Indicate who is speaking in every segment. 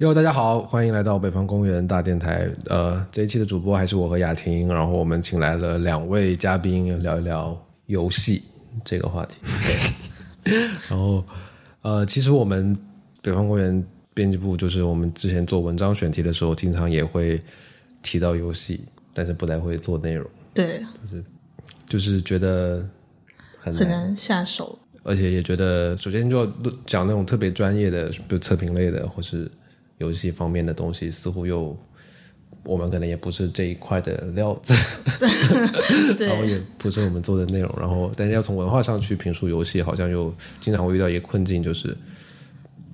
Speaker 1: 哟，大家好，欢迎来到北方公园大电台。呃，这一期的主播还是我和雅婷，然后我们请来了两位嘉宾聊一聊游戏这个话题。对，然后呃，其实我们北方公园编辑部就是我们之前做文章选题的时候，经常也会提到游戏，但是不太会做内容，
Speaker 2: 对，
Speaker 1: 就是就是觉得很
Speaker 2: 很难下手。
Speaker 1: 而且也觉得，首先就要讲那种特别专业的，比如测评类的，或是游戏方面的东西，似乎又我们可能也不是这一块的料子，然后，也不是我们做的内容，然后但是要从文化上去评述游戏，好像又经常会遇到一个困境，就是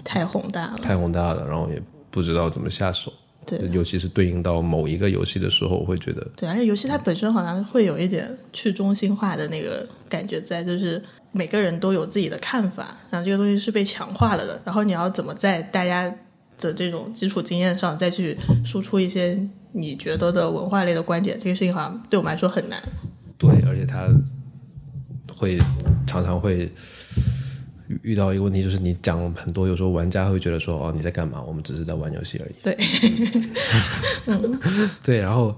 Speaker 2: 太宏大了。
Speaker 1: 太宏大了，然后也不知道怎么下手，
Speaker 2: 对
Speaker 1: 尤其是对应到某一个游戏的时候，我会觉得
Speaker 2: 对，而且游戏它本身好像会有一点去中心化的那个感觉在，就是每个人都有自己的看法，然后这个东西是被强化了的，然后你要怎么在大家的这种基础经验上再去输出一些你觉得的文化类的观点，这个事情好像对我们来说很难。
Speaker 1: 对，而且他会常常会遇遇到一个问题，就是你讲很多，有时候玩家会觉得说，哦，你在干嘛？我们只是在玩游戏而已。
Speaker 2: 对，
Speaker 1: 对，然后，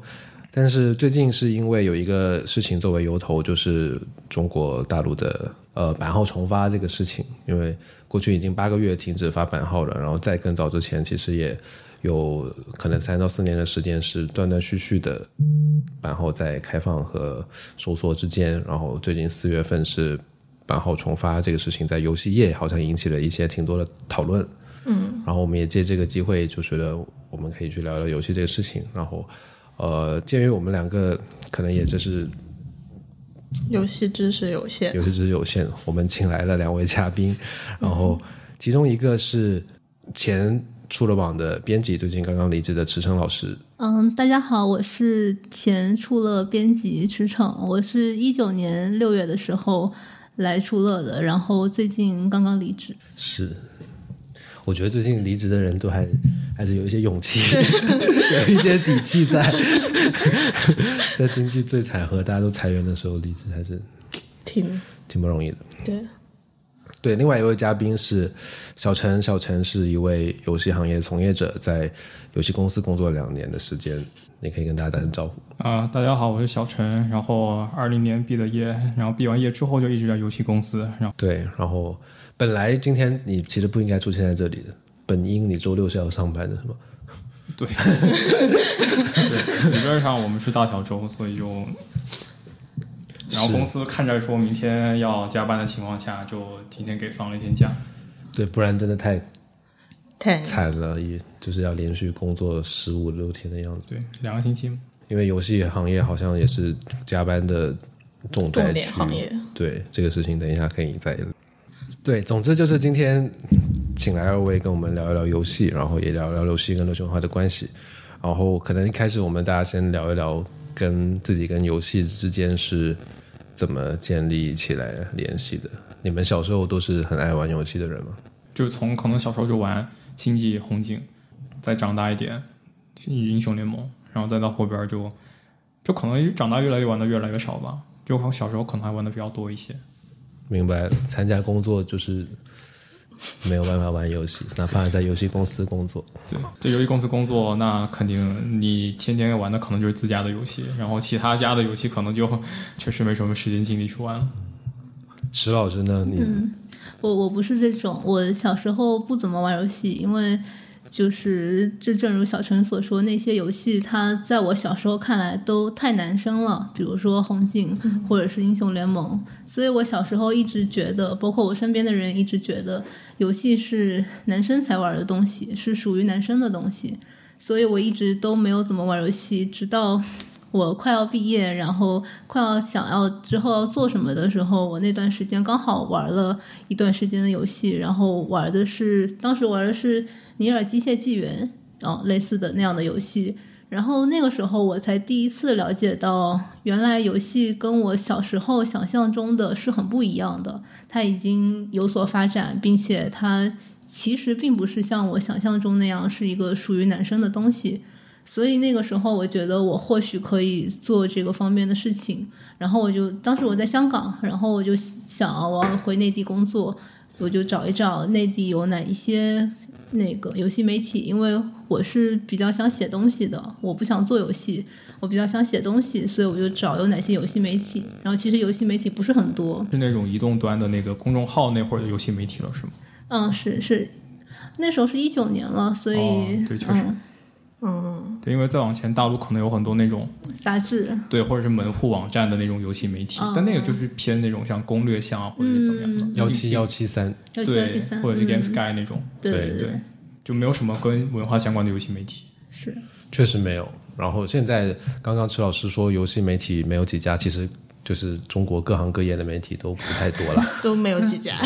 Speaker 1: 但是最近是因为有一个事情作为由头，就是中国大陆的呃版号重发这个事情，因为过去已经八个月停止发版号了，然后在更早之前，其实也有可能三到四年的时间是断断续续的版号在开放和收缩之间，然后最近四月份是版号重发这个事情，在游戏业好像引起了一些挺多的讨论。嗯，然后我们也借这个机会，就觉得我们可以去聊聊游戏这个事情。然后，呃，鉴于我们两个可能也就是
Speaker 2: 游戏知识有限，
Speaker 1: 游戏知识有限，我们请来了两位嘉宾，然后其中一个是前出了网的编辑，最近刚刚离职的池诚老师。
Speaker 3: 嗯，大家好，我是前出了编辑池诚，我是一九年六月的时候来出乐的，然后最近刚刚离职。
Speaker 1: 是，我觉得最近离职的人都还 还是有一些勇气，有一些底气在，在经济最惨和大家都裁员的时候离职，还是
Speaker 2: 挺
Speaker 1: 挺不容易的。
Speaker 2: 对。
Speaker 1: 对，另外一位嘉宾是小陈，小陈是一位游戏行业从业者，在游戏公司工作两年的时间，你可以跟大家打声招呼。
Speaker 4: 啊、大家好，我是小陈。然后二零年毕的业，然后毕完业之后就一直在游戏公司。然后
Speaker 1: 对，然后本来今天你其实不应该出现在这里的，本应你周六是要上班的，是吗？
Speaker 4: 对，对，理论上我们是大小周，所以就，然后公司看着说明天要加班的情况下，就今天给放了一天假。
Speaker 1: 对，不然真的太
Speaker 2: 太
Speaker 1: 惨了，也就是要连续工作十五六天的样子。
Speaker 4: 对，两个星期。
Speaker 1: 因为游戏行业好像也是加班的重灾
Speaker 2: 重
Speaker 1: 区，
Speaker 2: 点行业。
Speaker 1: 对这个事情，等一下可以再。对，总之就是今天请来二位跟我们聊一聊游戏，然后也聊一聊游戏跟流行文化的关系。然后可能一开始我们大家先聊一聊跟自己跟游戏之间是怎么建立起来联系的。你们小时候都是很爱玩游戏的人吗？
Speaker 4: 就从可能小时候就玩星际、红警，再长大一点英雄联盟，然后再到后边就就可能长大越来越玩的越来越少吧。就小时候可能还玩的比较多一些。
Speaker 1: 明白，参加工作就是没有办法玩游戏，哪怕在游戏公司工作。
Speaker 4: 对，对游戏公司工作，那肯定你天天玩的可能就是自家的游戏，然后其他家的游戏可能就确实没什么时间精力去玩了。
Speaker 1: 池老师呢？你、
Speaker 3: 我我不是这种，我小时候不怎么玩游戏，因为就是这正如小陈所说，那些游戏它在我小时候看来都太男生了，比如说红警或者是英雄联盟，所以我小时候一直觉得，包括我身边的人一直觉得，游戏是男生才玩的东西，是属于男生的东西，所以我一直都没有怎么玩游戏，直到。我快要毕业，然后快要想要之后要做什么的时候，我那段时间刚好玩了一段时间的游戏，然后玩的是当时玩的是《尼尔：机械纪元》哦类似的那样的游戏，然后那个时候我才第一次了解到，原来游戏跟我小时候想象中的是很不一样的，它已经有所发展，并且它其实并不是像我想象中那样是一个属于男生的东西。所以那个时候，我觉得我或许可以做这个方面的事情。然后我就当时我在香港，然后我就想我要回内地工作，我就找一找内地有哪一些那个游戏媒体，因为我是比较想写东西的，我不想做游戏，我比较想写东西，所以我就找有哪些游戏媒体。然后其实游戏媒体不是很多，
Speaker 4: 是那种移动端的那个公众号那会儿的游戏媒体了，是吗？
Speaker 3: 嗯，是是，那时候是一九年了，所以、
Speaker 4: 哦对确实
Speaker 3: 嗯，
Speaker 2: 嗯，
Speaker 4: 对，因为再往前，大陆可能有很多那种
Speaker 3: 杂志，
Speaker 4: 对，或者是门户网站的那种游戏媒体，
Speaker 3: 哦
Speaker 4: 但那个就是偏那种像攻略项啊，或者是怎么样的，
Speaker 3: 嗯。
Speaker 1: 幺七幺七三，
Speaker 3: 幺七幺
Speaker 4: 对
Speaker 3: 七三，，
Speaker 4: 或者是
Speaker 3: 嗯。
Speaker 4: Game Sky 那种，
Speaker 3: 对
Speaker 1: 对
Speaker 3: 对
Speaker 4: 对，就没有什么跟文化相关的游戏媒体。
Speaker 3: 是，
Speaker 1: 确实没有。然后现在刚刚池老师说游戏媒体没有几家，其实就是中国各行各业的媒体都不太多了。
Speaker 2: 都没有几家。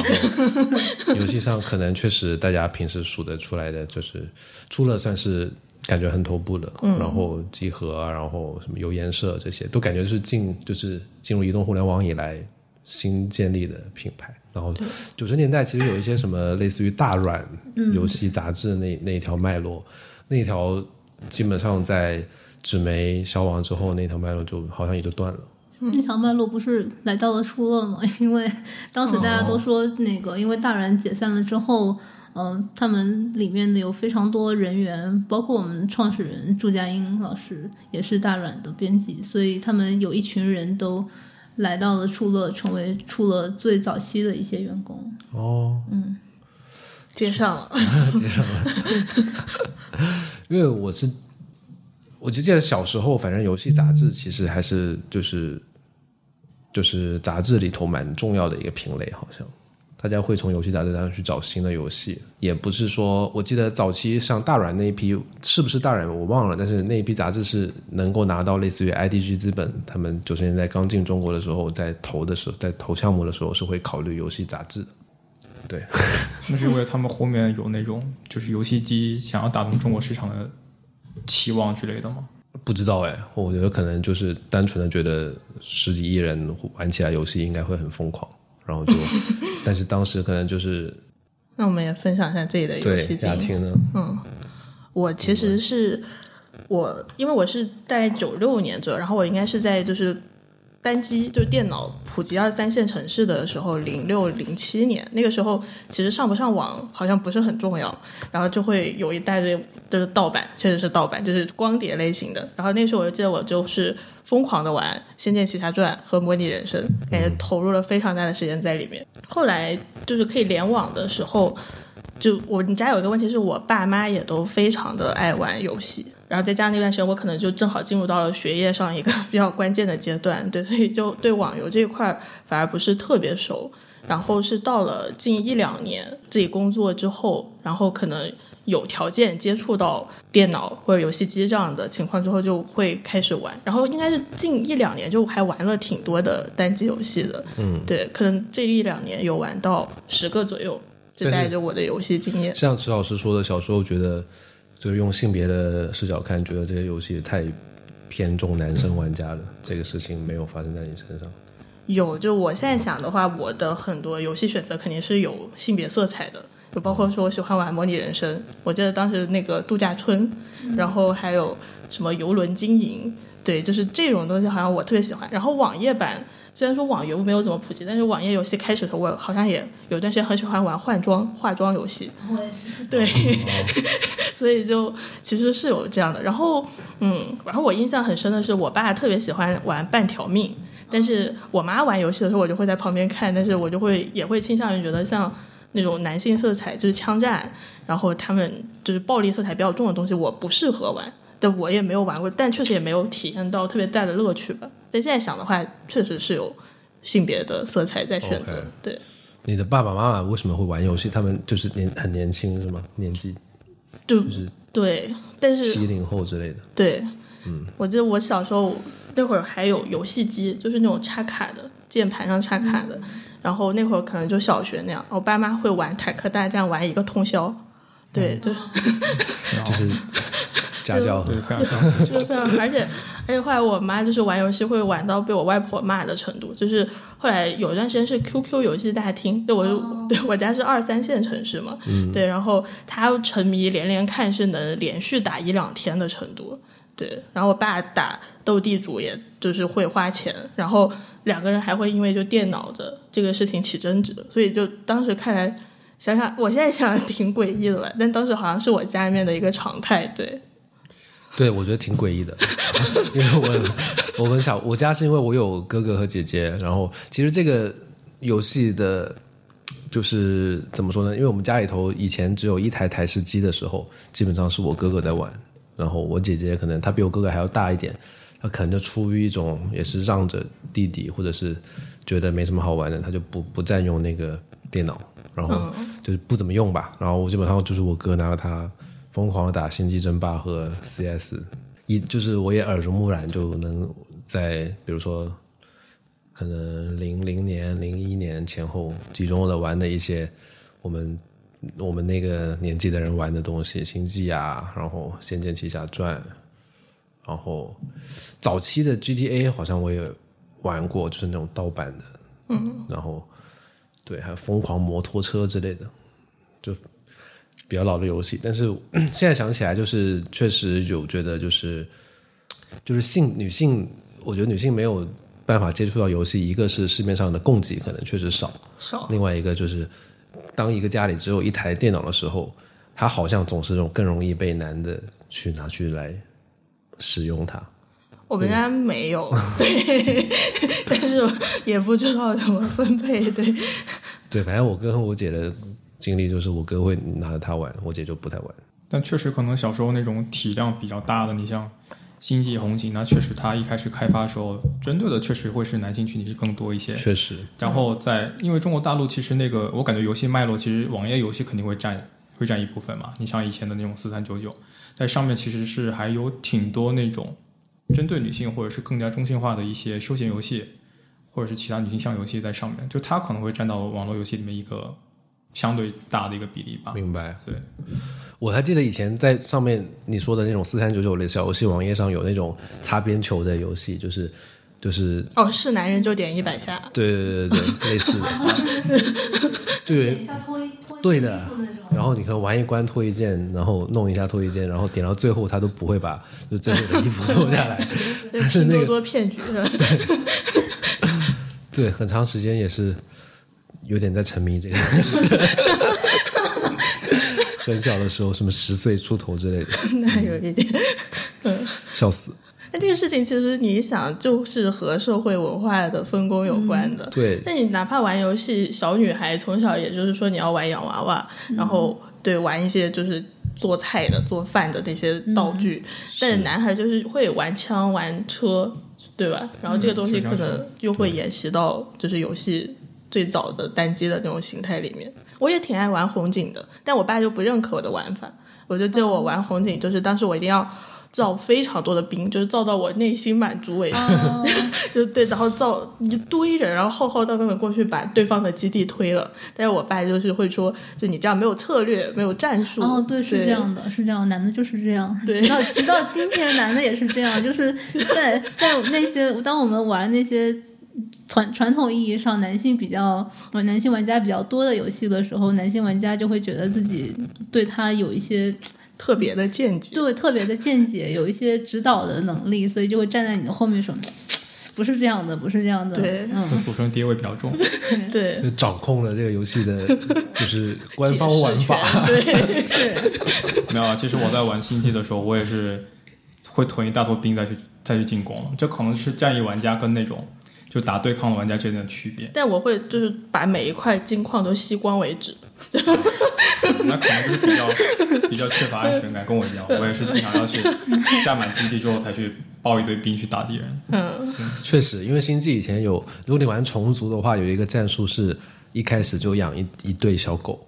Speaker 1: 游戏上可能确实大家平时数得出来的，就是出了算是感觉很头部的，然后集合啊，然后什么油颜社这些，都感觉是进就是进入移动互联网以来新建立的品牌。然后九十年代其实有一些什么类似于大软游戏杂志那、那一条脉络，那一条基本上在纸媒消亡之后，那条脉络就好像也就断了。
Speaker 3: 那条脉络不是来到了初乐吗？因为当时大家都说那个，因为大软解散了之后，嗯、他们里面的有非常多人员，包括我们创始人祝佳英老师也是大软的编辑，所以他们有一群人都来到了出乐，成为出乐最早期的一些员工。
Speaker 1: 哦，
Speaker 2: 接上 了，
Speaker 1: 因为我是，我就记得小时候，反正游戏杂志其实还是就是就是杂志里头蛮重要的一个品类，好像大家会从游戏杂志上去找新的游戏，也不是说我记得早期上大软那一批是不是大软我忘了，但是那一批杂志是能够拿到类似于 IDG 资本，他们九十年代刚进中国的时候，在投的时候，在投项目的时候是会考虑游戏杂志的。对，
Speaker 4: 那是因为他们后面有那种就是游戏机想要打动中国市场的期望之类的吗？
Speaker 1: 不知道哎，我觉得可能就是单纯的觉得十几亿人玩起来游戏应该会很疯狂，然后就，但是当时可能就是
Speaker 2: 那我们也分享一下自己的游戏经历。
Speaker 1: 雅婷呢，
Speaker 2: 我其实是我，因为我是在九六年左右，然后我应该是在就是单机就是电脑普及二三线城市的时候，零六零七年那个时候，其实上不上网好像不是很重要，然后就会有一大堆就是盗版，确实是盗版，就是光碟类型的。然后那时候我就记得我就是疯狂的玩《仙剑奇侠传》和《模拟人生》，感觉投入了非常大的时间在里面。后来就是可以联网的时候，就我们家有一个问题是我爸妈也都非常的爱玩游戏，然后再加上那段时间我可能就正好进入到了学业上一个 比较关键的阶段，对，所以就对网游这一块儿反而不是特别熟。然后是到了近一两年自己工作之后，然后可能有条件接触到电脑或者游戏机这样的情况之后，就会开始玩。然后应该是近一两年就还玩了挺多的单机游戏的，嗯，对，可能这一两年有玩到十个左右，就带着我的游戏经验。
Speaker 1: 像池老师说的，小时候觉得就是用性别的视角看，觉得这些游戏太偏重男生玩家了，这个事情没有发生在你身上。
Speaker 2: 有，就我现在想的话，我的很多游戏选择肯定是有性别色彩的，就包括说我喜欢玩模拟人生，我记得当时那个度假村，然后还有什么游轮经营，对，就是这种东西好像我特别喜欢。然后网页版虽然说网游没有怎么普及，但是网页游戏开始的时候，我好像也有段时间很喜欢玩换装化妆游戏，
Speaker 3: 我也是。
Speaker 2: 对，所以就其实是有这样的。然后，嗯，然后我印象很深的是，我爸特别喜欢玩半条命，但是我妈玩游戏的时候，我就会在旁边看，但是我就会也会倾向于觉得像那种男性色彩，就是枪战，然后他们就是暴力色彩比较重的东西，我不适合玩。但我也没有玩过，但确实也没有体验到特别大的乐趣吧。但现在想的话，确实是有性别的色彩在选择对。
Speaker 1: 你的爸爸妈妈为什么会玩游戏？他们就是年很年轻是吗？年纪
Speaker 2: 就
Speaker 1: 就是
Speaker 2: 对，但是
Speaker 1: 七零后之类的。
Speaker 2: 对，嗯，我记得我小时候那会儿还有游戏机，就是那种插卡的，键盘上插卡的。然后那会儿可能就小学那样，我爸妈会玩坦克大战，玩一个通宵。对，就是
Speaker 1: 家教
Speaker 4: 对，非常。
Speaker 2: 就是非常，而且而且后来我妈就是玩游戏会玩到被我外婆骂的程度，就是后来有一段时间是 QQ 游戏大厅，对我就、对我家是二三线城市嘛，嗯对，然后她沉迷连连看是能连续打一两天的程度，对，然后我爸打斗地主也就是会花钱，然后两个人还会因为就电脑的这个事情起争执，所以就当时看来。想想我现在想想挺诡异的了，但当时好像是我家里面的一个常态，对，
Speaker 1: 对，我觉得挺诡异的，因为我我们小我家是因为我有哥哥和姐姐，然后其实这个游戏的，就是怎么说呢？因为我们家里头以前只有一台台式机的时候，基本上是我哥哥在玩，然后我姐姐可能她比我哥哥还要大一点，她可能就出于一种也是让着弟弟，或者是觉得没什么好玩的，她就不不占用那个电脑，然后就是不怎么用吧。然后我基本上就是我哥拿了它疯狂的打星际争霸和 CS，一就是我也耳濡目染，就能在比如说可能零零年、零一年前后集中的玩的一些我们我们那个年纪的人玩的东西，星际啊，然后《仙剑奇侠传》，然后早期的 GTA 好像我也玩过，就是那种盗版的，嗯，然后对，还有疯狂摩托车之类的，就比较老的游戏。但是 现在想起来，就是确实有觉得就是就是性女性，我觉得女性没有办法接触到游戏，一个是市面上的供给可能确实少，
Speaker 2: 少
Speaker 1: 另外一个就是，当一个家里只有一台电脑的时候，它好像总是这种更容易被男的去拿去来使用它。
Speaker 2: 我们家没有，对，但是也不知道怎么分配，对，
Speaker 1: 对，反正我哥和我姐的经历就是，我哥会拿着它玩，我姐就不太玩。
Speaker 4: 但确实可能小时候那种体量比较大的，你像星际红警，那确实它一开始开发的时候，针对的确实会是男性群体更多一些。
Speaker 1: 确实，
Speaker 4: 然后在因为中国大陆其实那个我感觉游戏脉络，其实网页游戏肯定会占会占一部分嘛。你像以前的那种四三九九，在上面其实是还有挺多那种针对女性或者是更加中性化的一些休闲游戏，或者是其他女性向游戏在上面，就它可能会占到网络游戏里面一个相对大的一个比例吧。
Speaker 1: 明白。
Speaker 4: 对，
Speaker 1: 我还记得以前在上面你说的那种四三九九类小游戏网页上有那种擦边球的游戏，就是就是
Speaker 2: 哦，是男人就点一百下，
Speaker 1: 对对对对对，类似的，就有
Speaker 3: 一下脱衣脱衣
Speaker 1: 对的。然后你可能玩一关脱一件，然后弄一下脱一件，然后点到最后他都不会把就最后的衣服脱下来，但是
Speaker 2: 拼多
Speaker 1: 那个
Speaker 2: 多骗局 的，
Speaker 1: 对很长时间也是有点在沉迷这个。很小的时候，什么十岁出头之类的，
Speaker 2: 那有一点。
Speaker 1: 笑死。
Speaker 2: 那这个事情其实你想，就是和社会文化的分工有关的。
Speaker 1: 对，
Speaker 2: 那你哪怕玩游戏，小女孩从小也就是说你要玩洋娃娃，然后对玩一些就是做菜的、做饭的那些道具，但是男孩就是会玩枪、玩车，对吧？然后这个东西可能又会沿袭到就是游戏最早的单机的那种形态里面。我也挺爱玩红警的，但我爸就不认可我的玩法，我就记得我玩红警，就是当时我一定要。造非常多的兵，就是造到我内心满足为止，
Speaker 3: 哦
Speaker 2: 就对，然后造一堆人，然后浩浩荡荡的过去把对方的基地推了。但是我爸就是会说，就你这样没有策略，没有战术。
Speaker 3: 哦，对，是这样的，是这样，男的就是这样，直到直到今天，男的也是这样，就是在在那些当我们玩那些传传统意义上男性比较呃男性玩家比较多的游戏的时候，男性玩家就会觉得自己对他有一些
Speaker 2: 特别的见解。
Speaker 3: 对特别的见解，有一些指导的能力，所以就会站在你的后面说。不是这样的，不是这样的。
Speaker 2: 对
Speaker 4: 俗称爹味比较重。
Speaker 2: 对，
Speaker 1: 就掌控了这个游戏的，就是官方玩法。
Speaker 2: 对，
Speaker 3: 是
Speaker 4: 没有啊，其实我在玩星际的时候，我也是会囤一大坨兵再去再去进攻，这可能是战役玩家跟那种就打对抗的玩家之间的区别。
Speaker 2: 但我会就是把每一块金矿都吸光为止。
Speaker 4: 那可能就是比较比较缺乏安全感，跟我一样，我也是经常要去占满基地之后才去抱一堆兵去打敌人。
Speaker 2: 嗯，
Speaker 1: 确实，因为星际以前有，如果你玩虫族的话，有一个战术是一开始就养一一对小狗，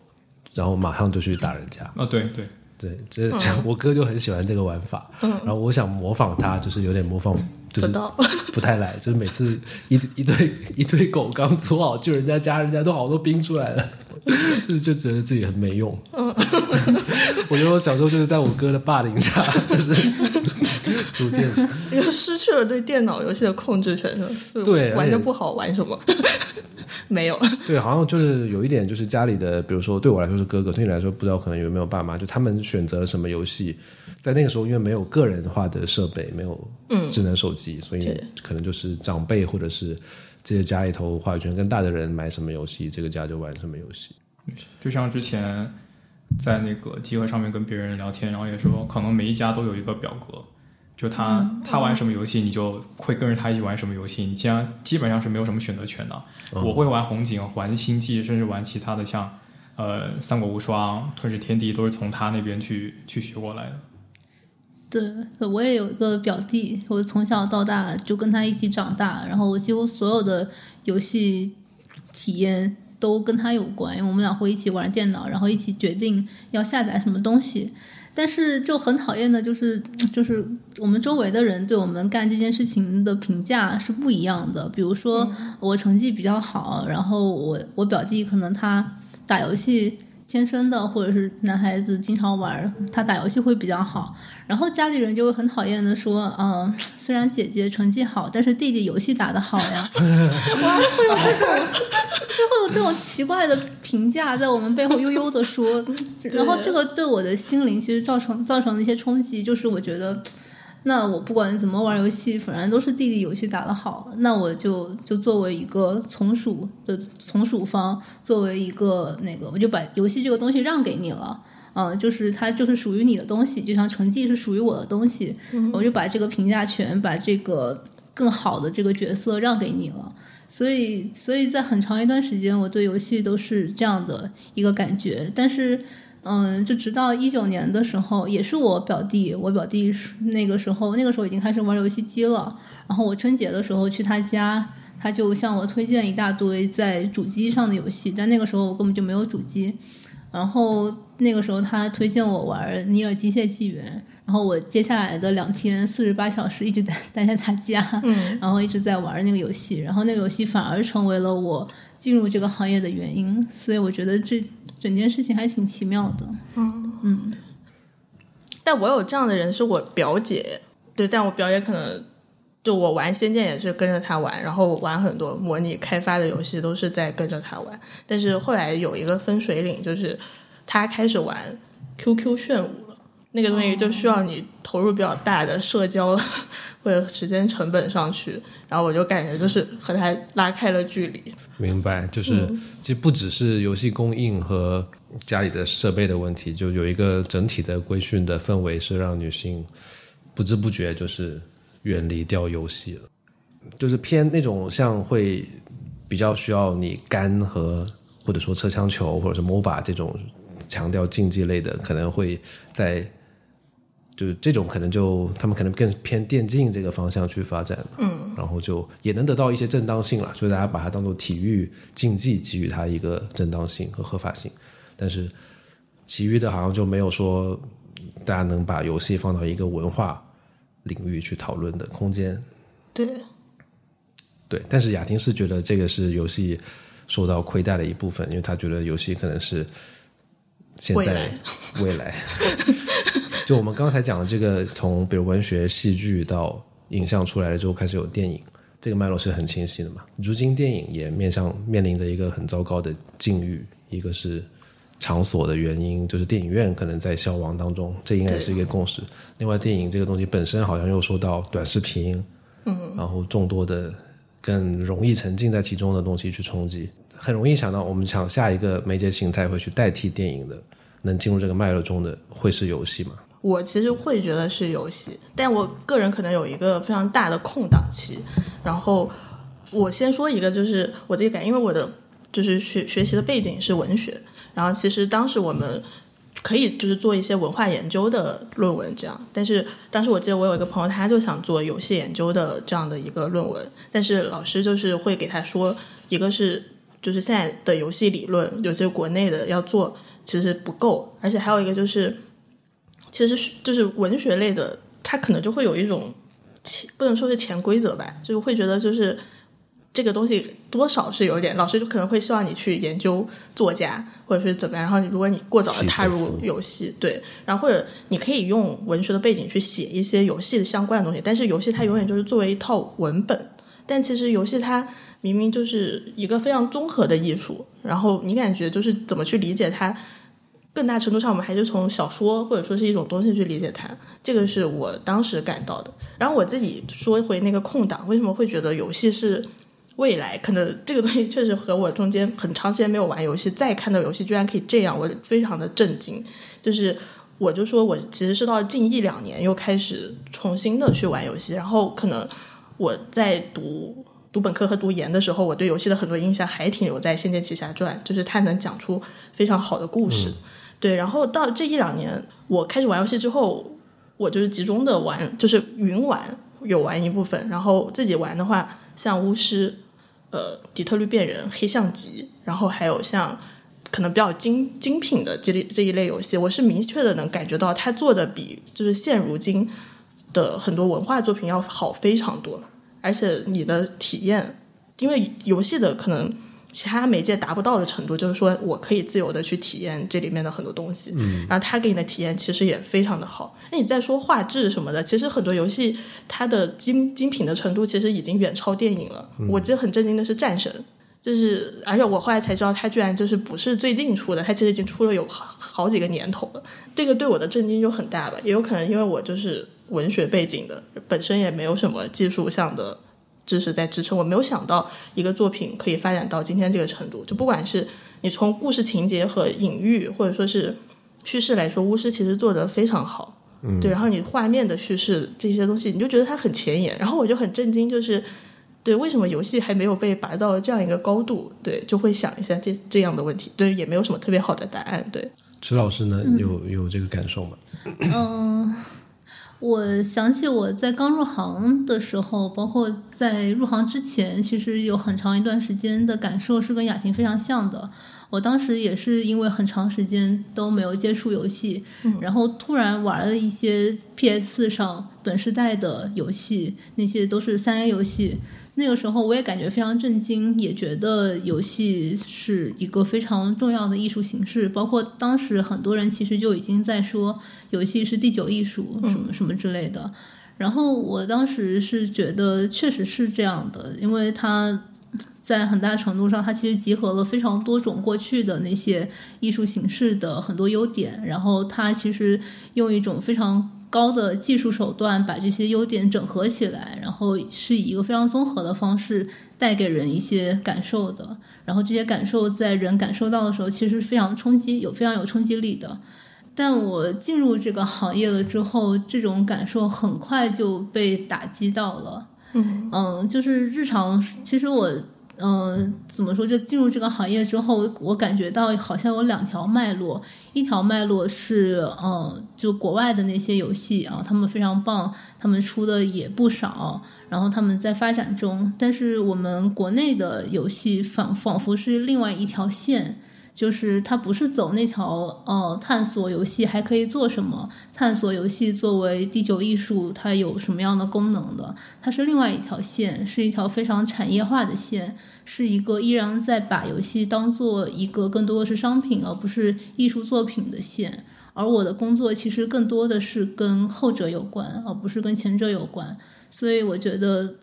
Speaker 1: 然后马上就去打人家。
Speaker 4: 啊，对对，
Speaker 1: 对，这、我哥就很喜欢这个玩法，嗯然后我想模仿他，就是有点模仿，就是
Speaker 2: 不到。
Speaker 1: 不太来，就是每次一一堆一堆狗刚 组好就人家家，人家都好多兵出来了，就是就觉得自己很没用。我觉得我小时候就是在我哥的霸凌下，就是逐渐
Speaker 2: 就失去了对电脑游戏的控制权，是吧？
Speaker 1: 对
Speaker 2: 玩的不好，玩什么？没有。
Speaker 1: 对，好像就是有一点，就是家里的，比如说对我来说是哥哥，对你来说不知道可能有没有爸妈，就他们选择了什么游戏，在那个时候因为没有个人化的设备，没有智能手机，所以可能就是长辈或者是这些家里头话语权更大的人买什么游戏，这个家就玩什么游戏。
Speaker 4: 就像之前在那个集合上面跟别人聊天，然后也说，可能每一家都有一个表格，就他、他玩什么游戏，你就会跟着他一起玩什么游戏，你既然基本上是没有什么选择权的。我会玩红警，玩星际，甚至玩其他的像呃三国无双、吞噬天地，都是从他那边去去学过来的。
Speaker 3: 对，我也有一个表弟，我从小到大就跟他一起长大，然后我几乎所有的游戏体验都跟他有关，因为我们俩会一起玩电脑，然后一起决定要下载什么东西。但是就很讨厌的就是，就是我们周围的人对我们干这件事情的评价是不一样的。比如说我成绩比较好，然后我我表弟可能他打游戏天生的，或者是男孩子经常玩，他打游戏会比较好。然后家里人就会很讨厌的说，嗯，虽然姐姐成绩好，但是弟弟游戏打得好呀。哇，会有这种，就会有这种奇怪的评价在我们背后悠悠的说，然后这个对我的心灵其实造成造成了一些冲击，就是我觉得。那我不管怎么玩游戏，反正都是弟弟游戏打得好，那我就就作为一个从属的从属方，作为一个那个，我就把游戏这个东西让给你了。嗯，就是它就是属于你的东西，就像成绩是属于我的东西，我就把这个评价权，把这个更好的这个角色让给你了。所以，所以在很长一段时间，我对游戏都是这样的一个感觉。但是，嗯，就直到一九年的时候，也是我表弟，我表弟那个时候，那个时候已经开始玩游戏机了。然后我春节的时候去他家，他就向我推荐一大堆在主机上的游戏，但那个时候我根本就没有主机。然后那个时候他推荐我玩《尼尔：机械纪元》，然后我接下来的两天四十八小时一直待待在他家，
Speaker 2: 嗯
Speaker 3: 然后一直在玩那个游戏，然后那个游戏反而成为了我进入这个行业的原因，所以我觉得这整件事情还挺奇妙的。嗯嗯
Speaker 2: 但我有这样的人是我表姐，对，但我表姐可能就我玩《仙剑》也是跟着她玩，然后玩很多模拟开发的游戏都是在跟着她玩。但是后来有一个分水岭，就是她开始玩 QQ 炫舞了，那个东西就需要你投入比较大的社交或者时间成本上去，然后我就感觉就是和他拉开了距离。
Speaker 1: 明白，就是、其实不只是游戏供应和家里的设备的问题，就有一个整体的规训的氛围是让女性不知不觉就是远离掉游戏了，就是偏那种像会比较需要你肝和或者说车枪球或者是 MOBA 这种强调竞技类的，可能会在。就是这种可能就他们可能更偏电竞这个方向去发展，嗯，然后就也能得到一些正当性了，就是大家把它当做体育竞技，给予它一个正当性和合法性。但是其余的好像就没有说大家能把游戏放到一个文化领域去讨论的空间。
Speaker 2: 对，
Speaker 1: 对，但是雅婷是觉得这个是游戏受到亏待的一部分，因为她觉得游戏可能是现在
Speaker 2: 未来
Speaker 1: 未来。就我们刚才讲的这个，从比如文学、戏剧到影像出来了之后，开始有电影，这个脉络是很清晰的嘛。如今电影也面向面临着一个很糟糕的境遇，一个是场所的原因，就是电影院可能在消亡当中，这应该也是一个共识。另外，电影这个东西本身好像又受到短视频，嗯，然后众多的更容易沉浸在其中的东西去冲击，很容易想到我们想下一个媒介形态会去代替电影的，能进入这个脉络中的会是游戏吗？
Speaker 2: 我其实会觉得是游戏，但我个人可能有一个非常大的空档期。然后我先说一个，就是我自己感，因为我的就是学学习的背景是文学，然后其实当时我们可以就是做一些文化研究的论文这样，但是当时我记得我有一个朋友，他就想做游戏研究的这样的一个论文，但是老师就是会给他说，一个是就是现在的游戏理论，有些国内的要做其实不够，而且还有一个就是。其实是就是文学类的，它可能就会有一种潜，不能说是潜规则吧，就是会觉得就是这个东西多少是有点，老师就可能会希望你去研究作家或者是怎么样，然后如果你过早的踏入游戏，对，然后或者你可以用文学的背景去写一些游戏的相关的东西，但是游戏它永远就是作为一套文本，但其实游戏它明明就是一个非常综合的艺术，然后你感觉就是怎么去理解它。更大程度上，我们还是从小说或者说是一种东西去理解它，这个是我当时感到的。然后我自己说回那个空档，为什么会觉得游戏是未来可能这个东西确实和我中间很长时间没有玩游戏，再看到游戏居然可以这样，我非常的震惊。就是我就说我其实是到近一两年又开始重新的去玩游戏，然后可能我在读读本科和读研的时候，我对游戏的很多印象还停留在《仙剑奇侠传》，就是它能讲出非常好的故事。对，然后到这一两年我开始玩游戏之后，我就是集中的玩，就是云玩有玩一部分，然后自己玩的话，像巫师。呃，底特律变人、黑象级，然后还有像可能比较精精品的这这一类游戏，我是明确的能感觉到他做的比就是现如今的很多文化作品要好非常多，而且你的体验，因为游戏的可能。其他媒介达不到的程度，就是说我可以自由的去体验这里面的很多东西，嗯，然后他给你的体验其实也非常的好。那你再说画质什么的，其实很多游戏它的精精品的程度其实已经远超电影了。我记得很震惊的是《战神》，就是而且我后来才知道，它居然就是不是最近出的，它其实已经出了有好好几个年头了。这个对我的震惊就很大吧，也有可能因为我就是文学背景的，本身也没有什么技术上的。知识在支撑，我没有想到一个作品可以发展到今天这个程度。就不管是你从故事情节和隐喻，或者说是叙事来说，巫师其实做得非常好。
Speaker 1: 嗯，
Speaker 2: 对。然后你画面的叙事这些东西，你就觉得它很前沿。然后我就很震惊，就是对为什么游戏还没有被拔到这样一个高度？对，就会想一下这这样的问题。对，也没有什么特别好的答案。对，
Speaker 1: 池老师呢，有有这个感受吗？
Speaker 3: 嗯。我想起我在刚入行的时候，包括在入行之前，其实有很长一段时间的感受是跟雅婷非常像的。我当时也是因为很长时间都没有接触游戏，然后突然玩了一些 PS 上本世代的游戏，那些都是三 A 游戏。那个时候我也感觉非常震惊，也觉得游戏是一个非常重要的艺术形式。包括当时很多人其实就已经在说游戏是第九艺术什么什么之类的。然后我当时是觉得确实是这样的，因为它在很大程度上它其实集合了非常多种过去的那些艺术形式的很多优点，然后它其实用一种非常。高的技术手段把这些优点整合起来，然后是以一个非常综合的方式带给人一些感受的。然后这些感受在人感受到的时候，其实非常冲击，有非常有冲击力的。但我进入这个行业了之后，这种感受很快就被打击到了。
Speaker 2: 嗯
Speaker 3: 嗯，就是日常，其实我。嗯，怎么说？就进入这个行业之后，我感觉到好像有两条脉络。一条脉络是，嗯，就国外的那些游戏啊，他们非常棒，他们出的也不少，然后他们在发展中。但是我们国内的游戏仿仿佛是另外一条线。就是它不是走那条呃探索游戏还可以做什么，探索游戏作为第九艺术它有什么样的功能的，它是另外一条线，是一条非常产业化的线，是一个依然在把游戏当做一个更多的是商品而不是艺术作品的线。而我的工作其实更多的是跟后者有关，而不是跟前者有关。所以我觉得，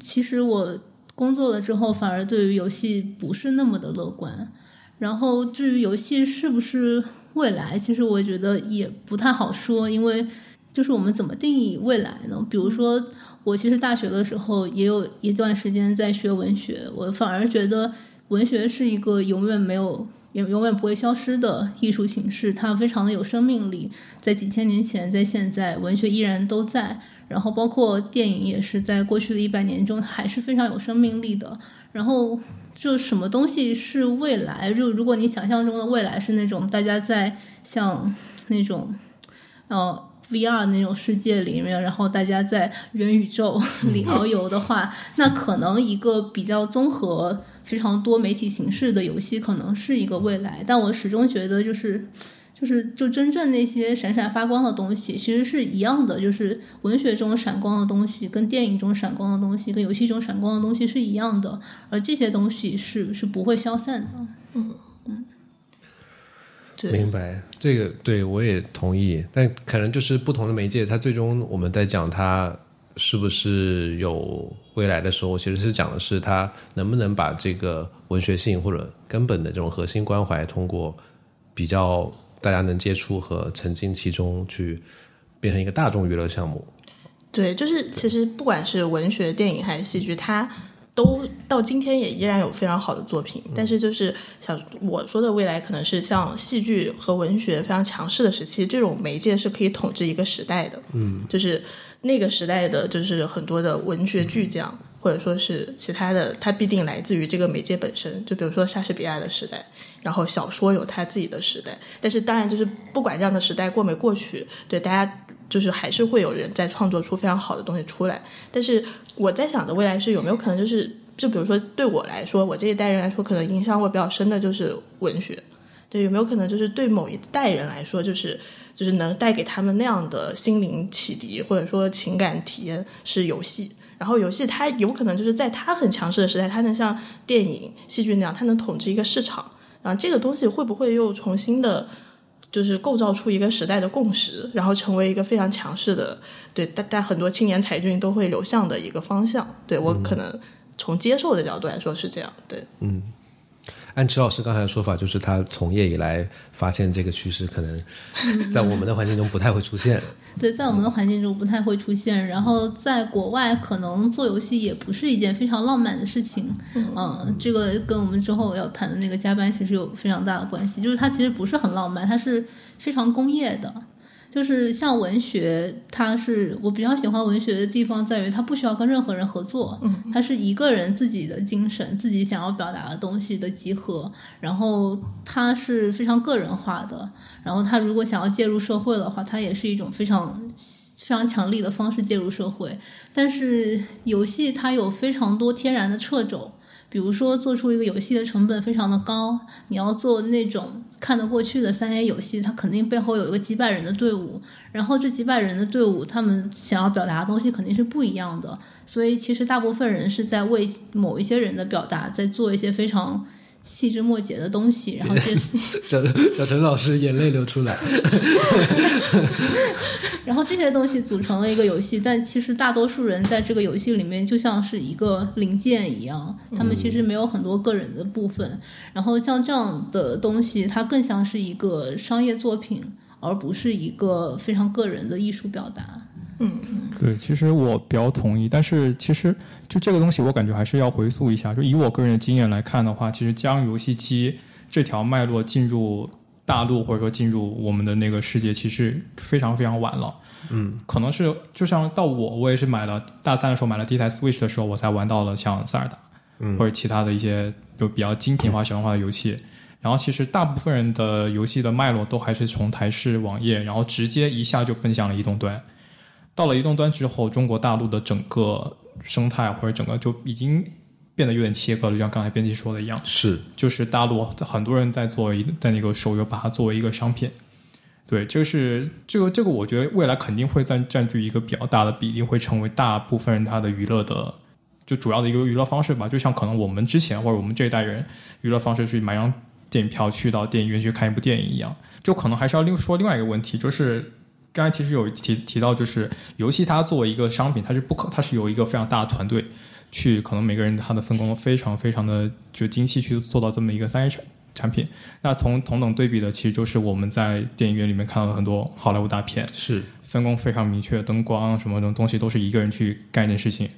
Speaker 3: 其实我工作了之后，反而对于游戏不是那么的乐观。然后至于游戏是不是未来，其实我觉得也不太好说，因为就是我们怎么定义未来呢？比如说，我其实大学的时候也有一段时间在学文学，我反而觉得文学是一个永远没有、永永远不会消失的艺术形式，它非常的有生命力，在几千年前，在现在，文学依然都在。然后包括电影也是在过去的一百年中，还是非常有生命力的。然后。就什么东西是未来？就如果你想象中的未来是那种大家在像那种，呃，VR 那种世界里面，然后大家在元宇宙里遨游的话，那可能一个比较综合、非常多媒体形式的游戏可能是一个未来。但我始终觉得就是。就是就真正那些闪闪发光的东西，其实是一样的。就是文学中闪光的东西，跟电影中闪光的东西，跟游戏中闪光的东西是一样的。而这些东西是是不会消散的。
Speaker 2: 嗯嗯，
Speaker 1: 明白这个，对我也同意。但可能就是不同的媒介，它最终我们在讲它是不是有未来的时候，其实是讲的是它能不能把这个文学性或者根本的这种核心关怀，通过比较。大家能接触和沉浸其中，去变成一个大众娱乐项目。
Speaker 2: 对，就是其实不管是文学、电影还是戏剧，它都到今天也依然有非常好的作品，但是就是想我说的未来可能是像戏剧和文学非常强势的时期，这种媒介是可以统治一个时代的，嗯，就是那个时代的就是很多的文学巨匠。或者说是其他的，它必定来自于这个媒介本身。就比如说莎士比亚的时代，然后小说有它自己的时代。但是当然，就是不管这样的时代过没过去，对大家就是还是会有人在创作出非常好的东西出来。但是我在想的未来是有没有可能，就是就比如说对我来说，我这一代人来说，可能影响我比较深的就是文学。对，有没有可能就是对某一代人来说，就是就是能带给他们那样的心灵启迪或者说情感体验是游戏。然后游戏它有可能就是在它很强势的时代，它能像电影、戏剧那样，它能统治一个市场。然后这个东西会不会又重新的，就是构造出一个时代的共识，然后成为一个非常强势的，对，但但很多青年才俊都会流向的一个方向。对我可能从接受的角度来说是这样。对，
Speaker 1: 嗯。按池老师刚才的说法，就是他从业以来发现这个趋势可能在我们的环境中不太会出现。
Speaker 3: 对，在我们的环境中不太会出现。然后在国外，可能做游戏也不是一件非常浪漫的事情。嗯，这个跟我们之后要谈的那个加班其实有非常大的关系。就是它其实不是很浪漫，它是非常工业的。就是像文学，它是我比较喜欢文学的地方，在于它不需要跟任何人合作，
Speaker 2: 嗯，
Speaker 3: 它是一个人自己的精神、自己想要表达的东西的集合，然后它是非常个人化的，然后他如果想要介入社会的话，它也是一种非常非常强力的方式介入社会。但是游戏它有非常多天然的掣肘。比如说，做出一个游戏的成本非常的高，你要做那种看得过去的三 A 游戏，它肯定背后有一个几百人的队伍，然后这几百人的队伍，他们想要表达的东西肯定是不一样的，所以其实大部分人是在为某一些人的表达在做一些非常。细枝末节的东西，然后接
Speaker 1: 小小陈老师眼泪流出来，
Speaker 3: 然后这些东西组成了一个游戏，但其实大多数人在这个游戏里面就像是一个零件一样，他们其实没有很多个人的部分。然后像这样的东西，它更像是一个商业作品，而不是一个非常个人的艺术表达。
Speaker 2: 嗯，
Speaker 4: 对，其实我比较同意，但是其实就这个东西，我感觉还是要回溯一下。就以我个人的经验来看的话，其实将游戏机这条脉络进入大陆或者说进入我们的那个世界，其实非常非常晚了。
Speaker 1: 嗯，
Speaker 4: 可能是就像到我，我也是买了大三的时候买了第一台 Switch 的时候，我才玩到了像塞尔达，
Speaker 1: 嗯，
Speaker 4: 或者其他的一些就比较精品化、小众化的游戏。然后其实大部分人的游戏的脉络都还是从台式网页，然后直接一下就奔向了移动端。到了移动端之后，中国大陆的整个生态或者整个就已经变得有点切割了，就像刚才编辑说的一样，
Speaker 1: 是，
Speaker 4: 就是大陆很多人在做一在那个手游，把它作为一个商品，对，这个是这个这个，我觉得未来肯定会占占据一个比较大的比例，会成为大部分人他的娱乐的就主要的一个娱乐方式吧。就像可能我们之前或者我们这一代人娱乐方式去买张电影票去到电影院去看一部电影一样，就可能还是要另说另外一个问题，就是。刚才其实有提提到，就是游戏它作为一个商品，它是不可，它是由一个非常大的团队去，可能每个人他的分工非常非常的就精细去做到这么一个三 A 产产品。那同同等对比的，其实就是我们在电影院里面看到的很多好莱坞大片，
Speaker 1: 是
Speaker 4: 分工非常明确，灯光什么这种东西都是一个人去干一件事情。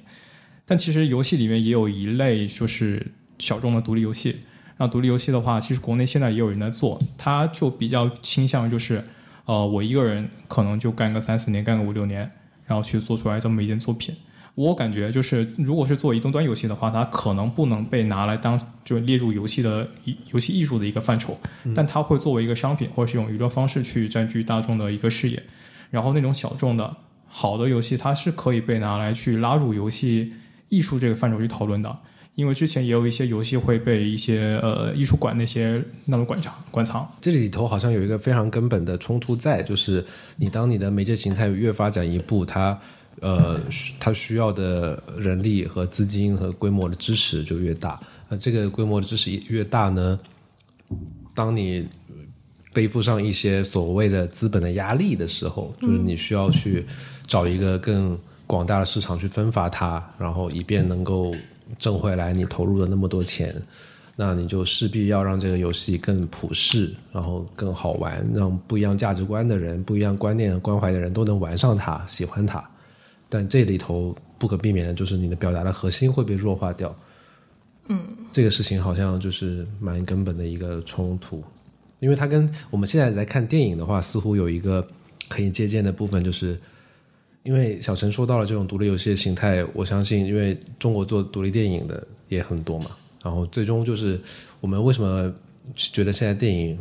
Speaker 4: 但其实游戏里面也有一类就是小众的独立游戏。那独立游戏的话，其实国内现在也有人在做，它就比较倾向于就是。呃，我一个人可能就干个三四年，干个五六年，然后去做出来这么一件作品。我感觉就是，如果是做移动端游戏的话，它可能不能被拿来当就列入游戏的游戏艺术的一个范畴，但它会作为一个商品或者是一种娱乐方式去占据大众的一个视野。然后那种小众的好的游戏，它是可以被拿来去拉入游戏艺术这个范畴去讨论的。因为之前也有一些游戏会被一些呃艺术馆那些那种馆藏馆藏，
Speaker 1: 这里头好像有一个非常根本的冲突在，就是你当你的媒介形态越发展一步，它呃它需要的人力和资金和规模的支持就越大，那这个规模的支持越大呢，当你背负上一些所谓的资本的压力的时候，就是你需要去找一个更广大的市场去分发它，然后以便能够。挣回来你投入了那么多钱，那你就势必要让这个游戏更普世，然后更好玩，让不一样价值观的人、不一样观念关怀的人都能玩上它、喜欢它。但这里头不可避免的就是你的表达的核心会被弱化掉。
Speaker 2: 嗯，
Speaker 1: 这个事情好像就是蛮根本的一个冲突，因为它跟我们现在在看电影的话，似乎有一个可以借鉴的部分，就是因为小陈说到了这种独立游戏的形态，我相信，因为中国做独立电影的也很多嘛，然后最终就是我们为什么觉得现在电影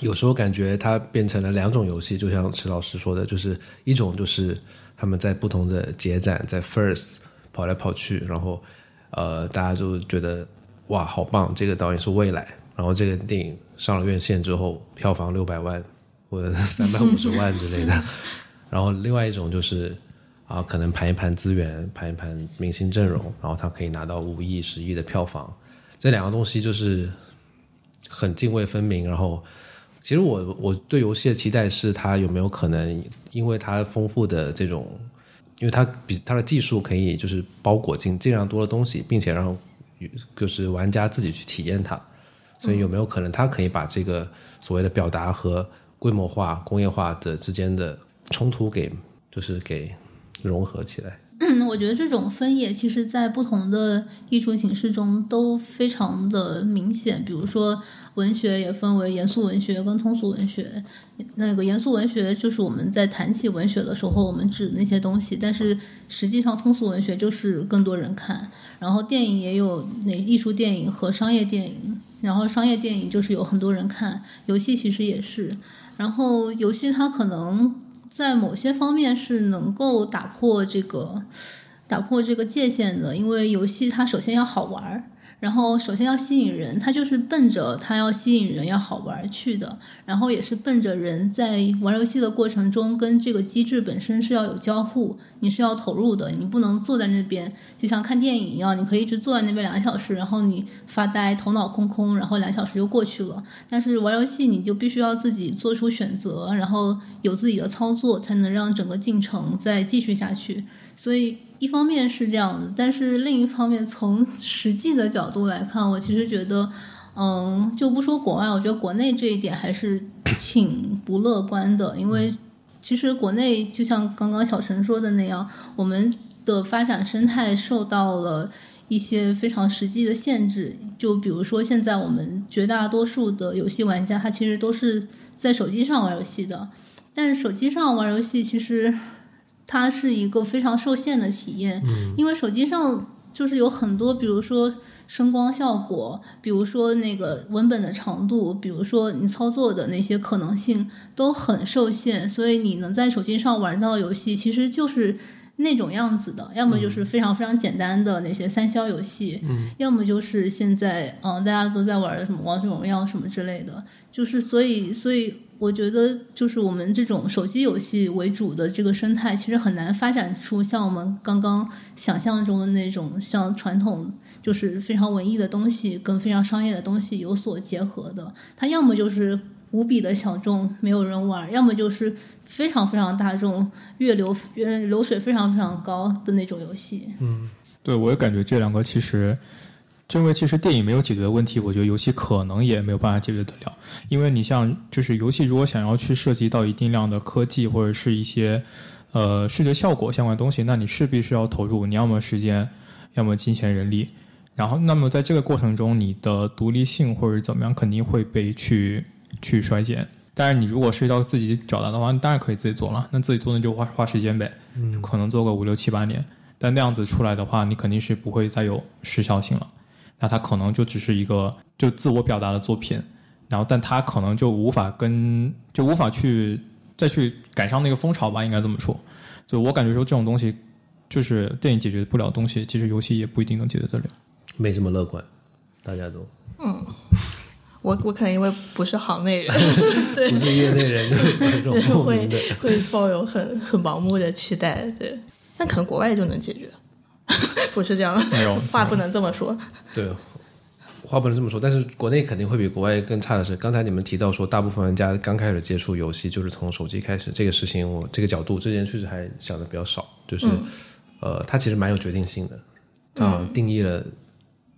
Speaker 1: 有时候感觉它变成了两种游戏，就像池老师说的，就是一种就是他们在不同的节展在 First 跑来跑去，然后呃大家就觉得哇好棒，这个导演是未来，然后这个电影上了院线之后票房六百万或者三百五十万之类的，然后另外一种就是啊可能盘一盘资源，盘一盘明星阵容，然后他可以拿到五亿十亿的票房，这两个东西就是很泾渭分明，然后。其实我我对游戏的期待是它有没有可能，因为它丰富的这种，因为它比它的技术可以就是包裹进尽量多的东西，并且让就是玩家自己去体验它，所以有没有可能它可以把这个所谓的表达和规模化、工业化的之间的冲突给就是给融合起来？
Speaker 3: 嗯，我觉得这种分野其实，在不同的艺术形式中都非常的明显。比如说，文学也分为严肃文学跟通俗文学。那个严肃文学就是我们在谈起文学的时候，我们指那些东西，但是实际上通俗文学就是更多人看。然后电影也有那艺术电影和商业电影，然后商业电影就是有很多人看。游戏其实也是，然后游戏它可能。在某些方面是能够打破这个打破这个界限的，因为游戏它首先要好玩儿。然后，首先要吸引人，它就是奔着它要吸引人、要好玩去的。然后也是奔着人在玩游戏的过程中，跟这个机制本身是要有交互，你是要投入的，你不能坐在那边就像看电影一样，你可以一直坐在那边两个小时，然后你发呆、头脑空空，然后两小时就过去了。但是玩游戏，你就必须要自己做出选择，然后有自己的操作，才能让整个进程再继续下去。所以。一方面是这样的，但是另一方面，从实际的角度来看，我其实觉得，嗯，就不说国外，我觉得国内这一点还是 挺不乐观的。因为其实国内就像刚刚小陈说的那样，我们的发展生态受到了一些非常实际的限制。就比如说，现在我们绝大多数的游戏玩家，他其实都是在手机上玩游戏的，但是手机上玩游戏其实。它是一个非常受限的体验，因为手机上就是有很多，比如说声光效果，比如说那个文本的长度，比如说你操作的那些可能性都很受限，所以你能在手机上玩到的游戏其实就是那种样子的，要么就是非常非常简单的那些三消游戏，要么就是现在嗯大家都在玩的什么王者荣耀什么之类的，就是所以所以。我觉得，就是我们这种手机游戏为主的这个生态，其实很难发展出像我们刚刚想象中的那种，像传统就是非常文艺的东西跟非常商业的东西有所结合的。它要么就是无比的小众，没有人玩；要么就是非常非常大众，月流月流水非常非常高的那种游戏。
Speaker 4: 嗯，对，我也感觉这两个其实。因为其实电影没有解决的问题，我觉得游戏可能也没有办法解决得了。因为你像，就是游戏如果想要去涉及到一定量的科技或者是一些呃视觉效果相关的东西，那你势必是要投入，你要么时间，要么金钱、人力。然后，那么在这个过程中，你的独立性或者怎么样，肯定会被去去衰减。但是你如果涉及到自己表达的话，你当然可以自己做了。那自己做那就花花时间呗，可能做个五六七八年。但那样子出来的话，你肯定是不会再有时效性了。那它可能就只是一个就自我表达的作品，然后但它可能就无法跟就无法去再去赶上那个风潮吧，应该这么说。就我感觉说这种东西，就是电影解决不了东西，其实游戏也不一定能解决得了。
Speaker 1: 没什么乐观，大家都。
Speaker 2: 嗯，我我可能因为不是行内人，对，
Speaker 1: 不是业内人，就
Speaker 2: 会会抱有很很盲目的期待，对，但可能国外就能解决。不是这样的，话不能这么说。
Speaker 1: 对，话不能这么说。但是国内肯定会比国外更差的是，刚才你们提到说，大部分玩家刚开始接触游戏就是从手机开始，这个事情我这个角度之前确实还想的比较少。就是，呃，它其实蛮有决定性的，啊，定义了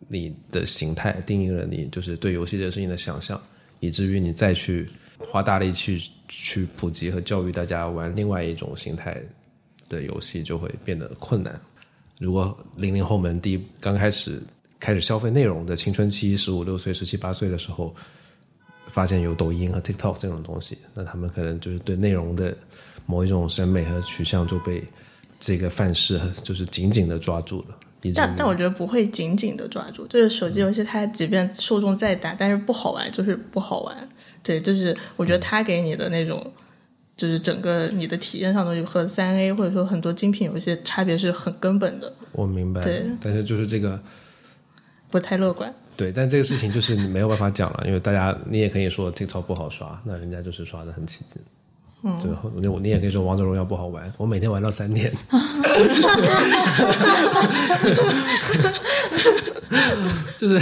Speaker 1: 你的形态，定义了你就是对游戏这个事情的想象，以至于你再去花大力去去普及和教育大家玩另外一种形态的游戏，就会变得困难。如果零零后们第一刚开始开始消费内容的青春期，十五六岁、十七八岁的时候，发现有抖音和 TikTok 这种东西，那他们可能就是对内容的某一种审美和取向就被这个范式就是紧紧的抓住了。
Speaker 2: 但但我觉得不会紧紧的抓住，就是手机游戏它即便受众再大，但是不好玩就是不好玩。对，就是我觉得它给你的那种，就是整个你的体验上的东西和三 A 或者说很多精品有一些差别是很根本的，
Speaker 1: 我明白，
Speaker 2: 对
Speaker 1: 但是就是这个
Speaker 2: 不太乐观。
Speaker 1: 对，但这个事情就是你没有办法讲了，因为大家你也可以说 TikTok 不好刷，那人家就是刷的很起劲。嗯，对，我你也可以说王者荣耀不好玩，我每天玩到三点。就是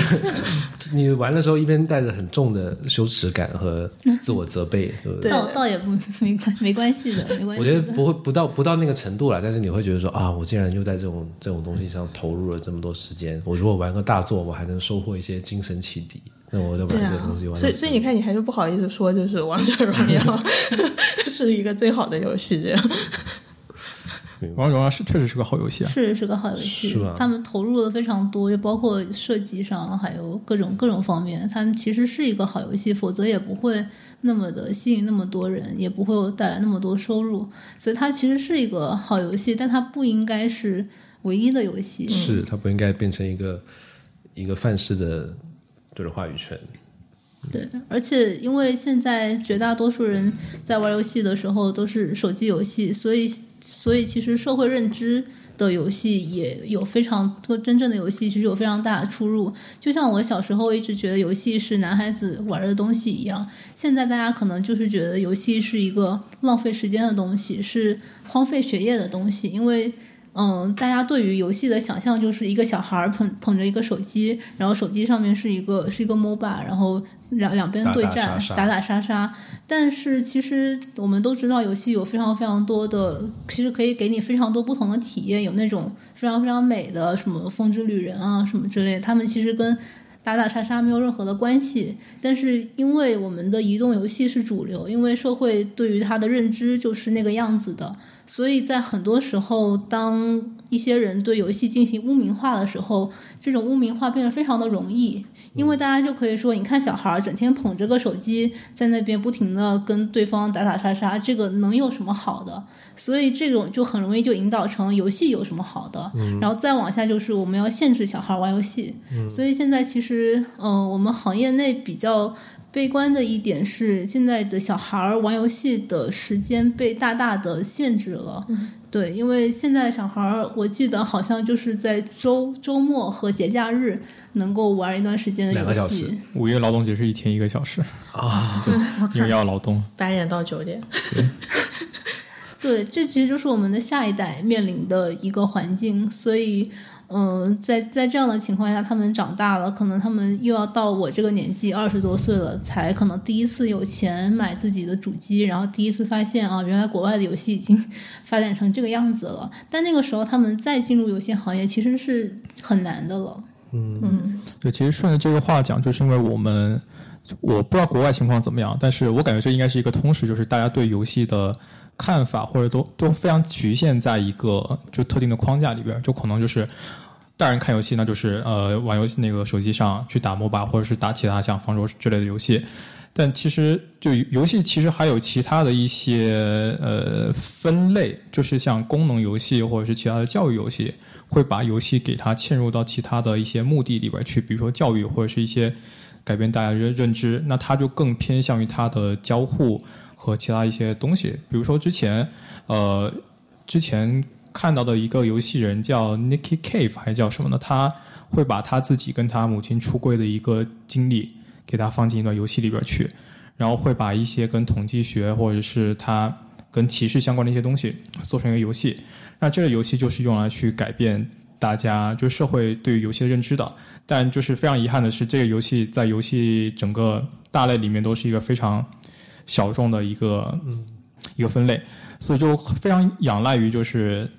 Speaker 1: 你玩的时候一边带着很重的羞耻感和自我责备，对不对？
Speaker 2: 对
Speaker 3: 倒倒也不没关没关系的，没关系。
Speaker 1: 我觉得不会不到不到那个程度了，但是你会觉得说啊，我竟然又在这种这种东西上投入了这么多时间，我如果玩个大作，我还能收获一些精神启迪，那我就玩这个东西玩到
Speaker 2: 所以所以你看，你还是不好意思说，就是王者荣耀是一个最好的游戏，这样。
Speaker 4: 王者荣耀是确实是个好游戏啊。
Speaker 3: 是是个好游戏
Speaker 1: 是吧，
Speaker 3: 他们投入了非常多，就包括设计上，还有各种各种方面，他们其实是一个好游戏，否则也不会那么的吸引那么多人，也不会带来那么多收入，所以它其实是一个好游戏，但它不应该是唯一的游戏。
Speaker 1: 是它不应该变成一个一个范式的就是话语权。
Speaker 3: 对，而且因为现在绝大多数人在玩游戏的时候都是手机游戏，所以所以其实社会认知的游戏也有非常和真正的游戏其实有非常大的出入。就像我小时候一直觉得游戏是男孩子玩的东西一样，现在大家可能就是觉得游戏是一个浪费时间的东西，是荒废学业的东西，因为。嗯，大家对于游戏的想象就是一个小孩儿捧捧着一个手机，然后手机上面是一个是一个 MOBA，然后两两边对战
Speaker 1: 打打杀杀
Speaker 3: 打打杀杀。但是其实我们都知道，游戏有非常非常多的，其实可以给你非常多不同的体验，有那种非常非常美的什么风之旅人啊什么之类，他们其实跟打打杀杀没有任何的关系。但是因为我们的移动游戏是主流，因为社会对于它的认知就是那个样子的，所以在很多时候，当一些人对游戏进行污名化的时候，这种污名化变得非常的容易，因为大家就可以说，你看小孩儿整天捧着个手机在那边不停的跟对方打打杀杀，这个能有什么好的？所以这种就很容易就引导成游戏有什么好的，然后再往下就是我们要限制小孩儿玩游戏。所以现在其实，嗯、我们行业内比较悲观的一点是，现在的小孩儿玩游戏的时间被大大的限制了。对，因为现在小孩儿，我记得好像就是在周周末和节假日能够玩一段时间的游
Speaker 1: 两个小时
Speaker 3: 戏。
Speaker 4: 五一劳动节是一天一个小时啊，因为 要劳动。
Speaker 2: 八点到九点，
Speaker 3: 对，这其实就是我们的下一代面临的一个环境，所以，嗯、在在这样的情况下，他们长大了，可能他们又要到我这个年纪，二十多岁了，才可能第一次有钱买自己的主机，然后第一次发现啊，原来国外的游戏已经 发展成这个样子了。但那个时候，他们再进入游戏行业，其实是很难的了。
Speaker 2: 嗯，
Speaker 4: 对，其实顺着这个话讲，就是因为我们我不知道国外情况怎么样，但是我感觉这应该是一个通识，就是大家对游戏的看法或者都都非常局限在一个就特定的框架里边，就可能就是大人看游戏，那就是呃玩游戏那个手机上去打 MOBA 或者是打其他像方舟之类的游戏。但其实就游戏其实还有其他的一些呃分类，就是像功能游戏或者是其他的教育游戏，会把游戏给它嵌入到其他的一些目的里边去，比如说教育或者是一些改变大家认认知，那它就更偏向于它的交互和其他一些东西。比如说之前呃之前看到的一个游戏人叫 Nicky Cave 还叫什么呢？他会把他自己跟他母亲出柜的一个经历给他放进一段游戏里边去，然后会把一些跟统计学或者是他跟歧视相关的一些东西做成一个游戏。那这个游戏就是用来去改变大家就是社会对于游戏的认知的。但就是非常遗憾的是，这个游戏在游戏整个大类里面都是一个非常小众的一个、嗯。一个分类，所以就非常仰赖于就是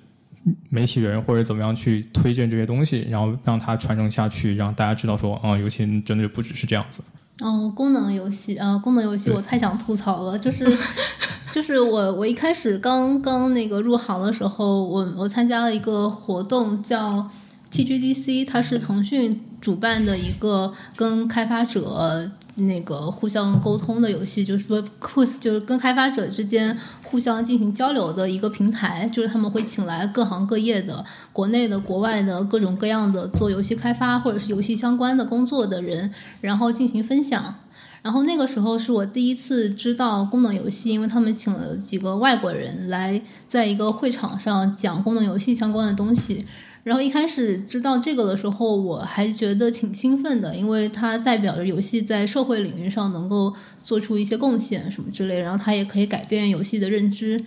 Speaker 4: 媒体人或者怎么样去推荐这些东西，然后让它传承下去，让大家知道说，啊、游戏真的就不只是这样子。
Speaker 3: 哦，功能游戏啊、功能游戏我太想吐槽了，就是 就是我我一开始刚刚那个入行的时候，我我参加了一个活动叫 TGDC 它是腾讯主办的一个跟开发者那个互相沟通的游戏，就是说互就是跟开发者之间互相进行交流的一个平台，就是他们会请来各行各业的、国内的、国外的各种各样的做游戏开发或者是游戏相关的工作的人，然后进行分享。然后那个时候是我第一次知道功能游戏，因为他们请了几个外国人来在一个会场上讲功能游戏相关的东西。然后一开始知道这个的时候，我还觉得挺兴奋的，因为它代表着游戏在社会领域上能够做出一些贡献什么之类，然后它也可以改变游戏的认知。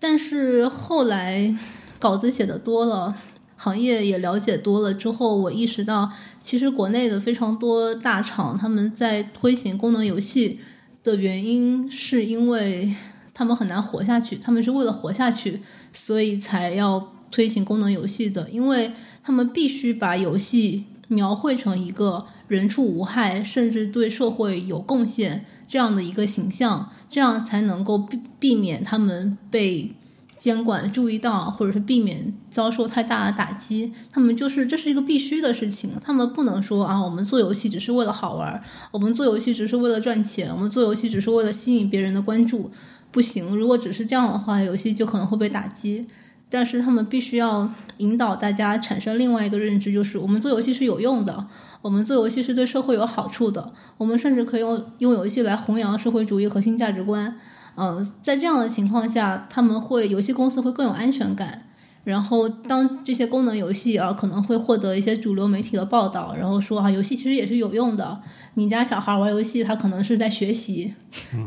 Speaker 3: 但是后来稿子写的多了，行业也了解多了之后，我意识到，其实国内的非常多大厂他们在推行功能游戏的原因，是因为他们很难活下去，他们是为了活下去，所以才要。推行功能游戏的，因为他们必须把游戏描绘成一个人畜无害，甚至对社会有贡献这样的一个形象，这样才能够避避免他们被监管注意到，或者是避免遭受太大的打击。他们就是这是一个必须的事情，他们不能说啊，我们做游戏只是为了好玩，我们做游戏只是为了赚钱，我们做游戏只是为了吸引别人的关注，不行。如果只是这样的话，游戏就可能会被打击。但是他们必须要引导大家产生另外一个认知，就是我们做游戏是有用的，我们做游戏是对社会有好处的，我们甚至可以用用游戏来弘扬社会主义核心价值观。嗯，在这样的情况下，他们会游戏公司会更有安全感。然后，当这些功能游戏啊可能会获得一些主流媒体的报道，然后说啊，游戏其实也是有用的。你家小孩玩游戏，他可能是在学习，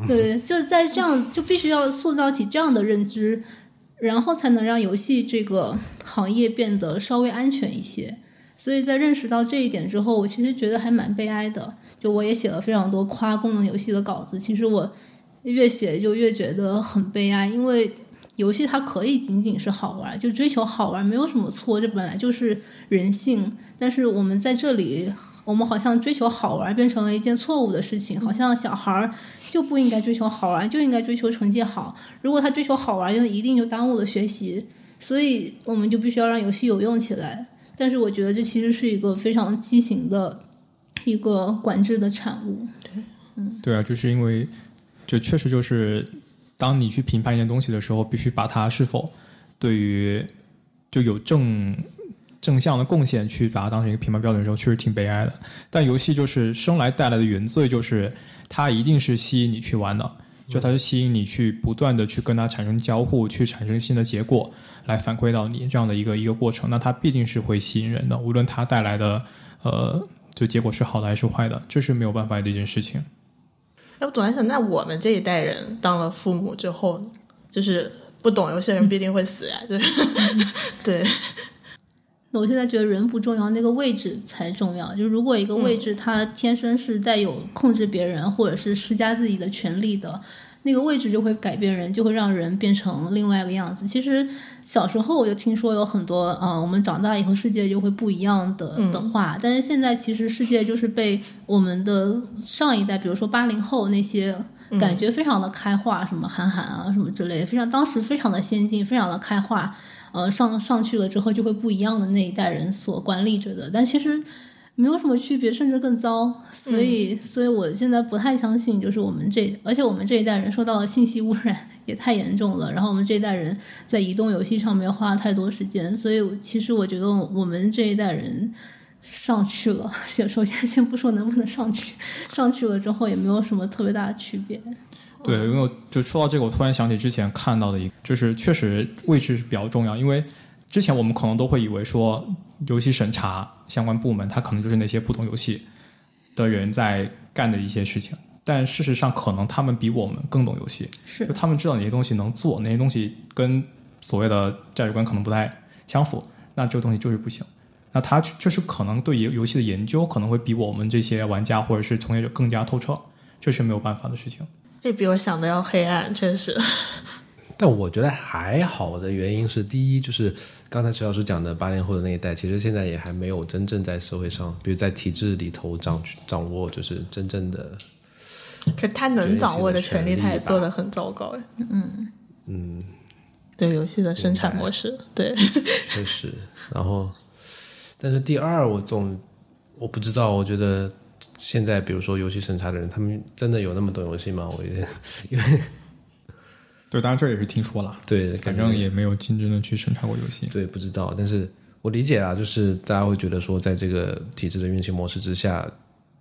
Speaker 3: 对，就是在这样就必须要塑造起这样的认知。然后才能让游戏这个行业变得稍微安全一些。所以在认识到这一点之后，我其实觉得还蛮悲哀的。就我也写了非常多夸功能游戏的稿子，其实我越写就越觉得很悲哀，因为游戏它可以仅仅是好玩，就追求好玩没有什么错，这本来就是人性。但是我们在这里。我们好像追求好玩变成了一件错误的事情，好像小孩儿就不应该追求好玩，就应该追求成绩好。如果他追求好玩，就一定就耽误了学习。所以我们就必须要让游戏有用起来。但是我觉得这其实是一个非常畸形的一个管制的产物。对，嗯，
Speaker 4: 对啊，就是因为就确实就是当你去评判一件东西的时候，必须把它是否对于就有正。正向的贡献去把它当成一个评判标准的时候，确实挺悲哀的。但游戏就是生来带来的原罪，就是它一定是吸引你去玩的，就它是吸引你去不断的去跟它产生交互，去产生新的结果来反馈到你这样的一个一个过程。那它必定是会吸引人的，无论它带来的呃就结果是好的还是坏的，这是没有办法的一件事情。
Speaker 2: 那我总在想，那我们这一代人当了父母之后，就是不懂游戏的人必定会死呀，就是 对。
Speaker 3: 那我现在觉得人不重要，那个位置才重要。就如果一个位置它天生是带有控制别人或者是施加自己的权利的，那个位置就会改变人，就会让人变成另外一个样子。其实小时候我就听说有很多，啊，我们长大以后世界就会不一样的的话。但是现在其实世界就是被我们的上一代，比如说八零后那些感觉非常的开化，什么韩寒啊什么之类的，非常当时非常的先进，非常的开化。呃，上上去了之后就会不一样的那一代人所管理着的，但其实没有什么区别，甚至更糟。所以，所以我现在不太相信，就是我们这，而且我们这一代人受到的信息污染 也太严重了。然后我们这一代人在移动游戏上面花了太多时间，所以其实我觉得我们这一代人上去了，先首先先不说能不能上去，上去了之后也没有什么特别大的区别。
Speaker 4: 对，因为我就说到这个，我突然想起之前看到的一个，就是确实位置是比较重要。因为之前我们可能都会以为说，游戏审查相关部门，他可能就是那些不懂游戏的人在干的一些事情。但事实上，可能他们比我们更懂游戏，
Speaker 3: 是
Speaker 4: 就他们知道哪些东西能做，哪些东西跟所谓的价值观可能不太相符，那这个东西就是不行。那他就是可能对游游戏的研究可能会比我们这些玩家或者是从业者更加透彻，这是没有办法的事情。
Speaker 2: 这比我想的要黑暗，确实。
Speaker 1: 但我觉得还好的原因是，第一就是刚才徐老师讲的八零后的那一代，其实现在也还没有真正在社会上，比如在体制里头掌掌握，就是真正的。
Speaker 2: 可他能掌握的权利，他也做的很糟糕。
Speaker 1: 嗯嗯，
Speaker 2: 对游戏的生产模式，对，
Speaker 1: 确实。然后，但是第二，我总我不知道，我觉得现在比如说游戏审查的人，他们真的有那么懂游戏吗？我 因为
Speaker 4: 对，当然这也是听说了，
Speaker 1: 对，
Speaker 4: 反正也没有真正的去审查过游戏。
Speaker 1: 对不知道，但是我理解啊，就是大家会觉得说，在这个体制的运行模式之下，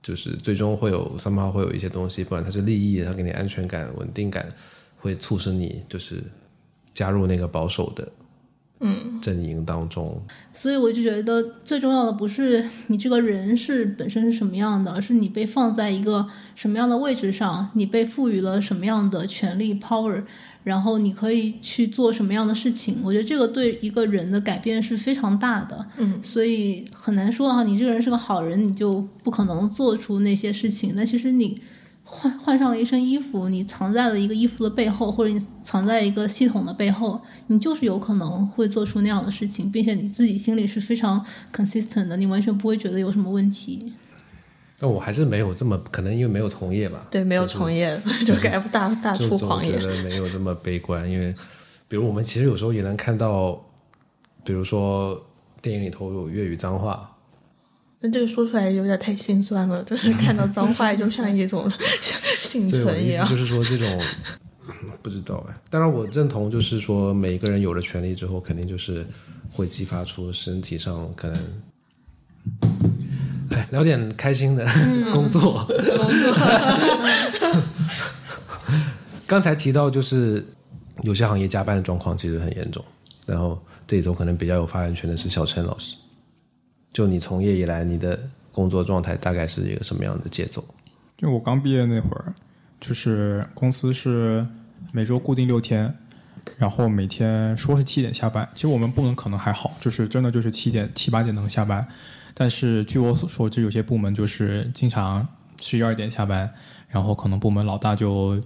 Speaker 1: 就是最终会有 somehow 会有一些东西，不管它是利益，它给你安全感、稳定感，会促使你就是加入那个保守的嗯阵营当中。
Speaker 3: 所以我就觉得最重要的不是你这个人是本身是什么样的，而是你被放在一个什么样的位置上，你被赋予了什么样的权利 power，然后你可以去做什么样的事情。我觉得这个对一个人的改变是非常大的。
Speaker 2: 嗯，
Speaker 3: 所以很难说啊，你这个人是个好人，你就不可能做出那些事情。那其实你换换上了一身衣服，你藏在了一个衣服的背后，或者你藏在一个系统的背后，你就是有可能会做出那样的事情，并且你自己心里是非常 consistent 的，你完全不会觉得有什么问题。
Speaker 1: 但我还是没有这么可能，因为没有从业吧。
Speaker 2: 对，没有从业就该大大出狂言。
Speaker 1: 觉得没有这么悲观，因为比如我们其实有时候也能看到，比如说电影里头有粤语脏话，
Speaker 2: 那这个说出来有点太心酸了，就是 看到脏话就像一种 幸存一样。
Speaker 1: 就是说这种不知道哎。当然我认同，就是说每一个人有了权利之后，肯定就是会激发出身体上可能。哎，聊点开心的 工作。刚才提到就是有些行业加班的状况其实很严重，然后这里头可能比较有发言权的是小陈老师。就你从业以来，你的工作状态大概是一个什么样的节奏？
Speaker 4: 就我刚毕业那会儿，就是公司是每周固定六天，然后每天说是七点下班，其实我们部门可能还好，就是真的就是七点七八点能下班，但是据我所所知，有些部门就是经常十一二点下班，然后可能部门老大就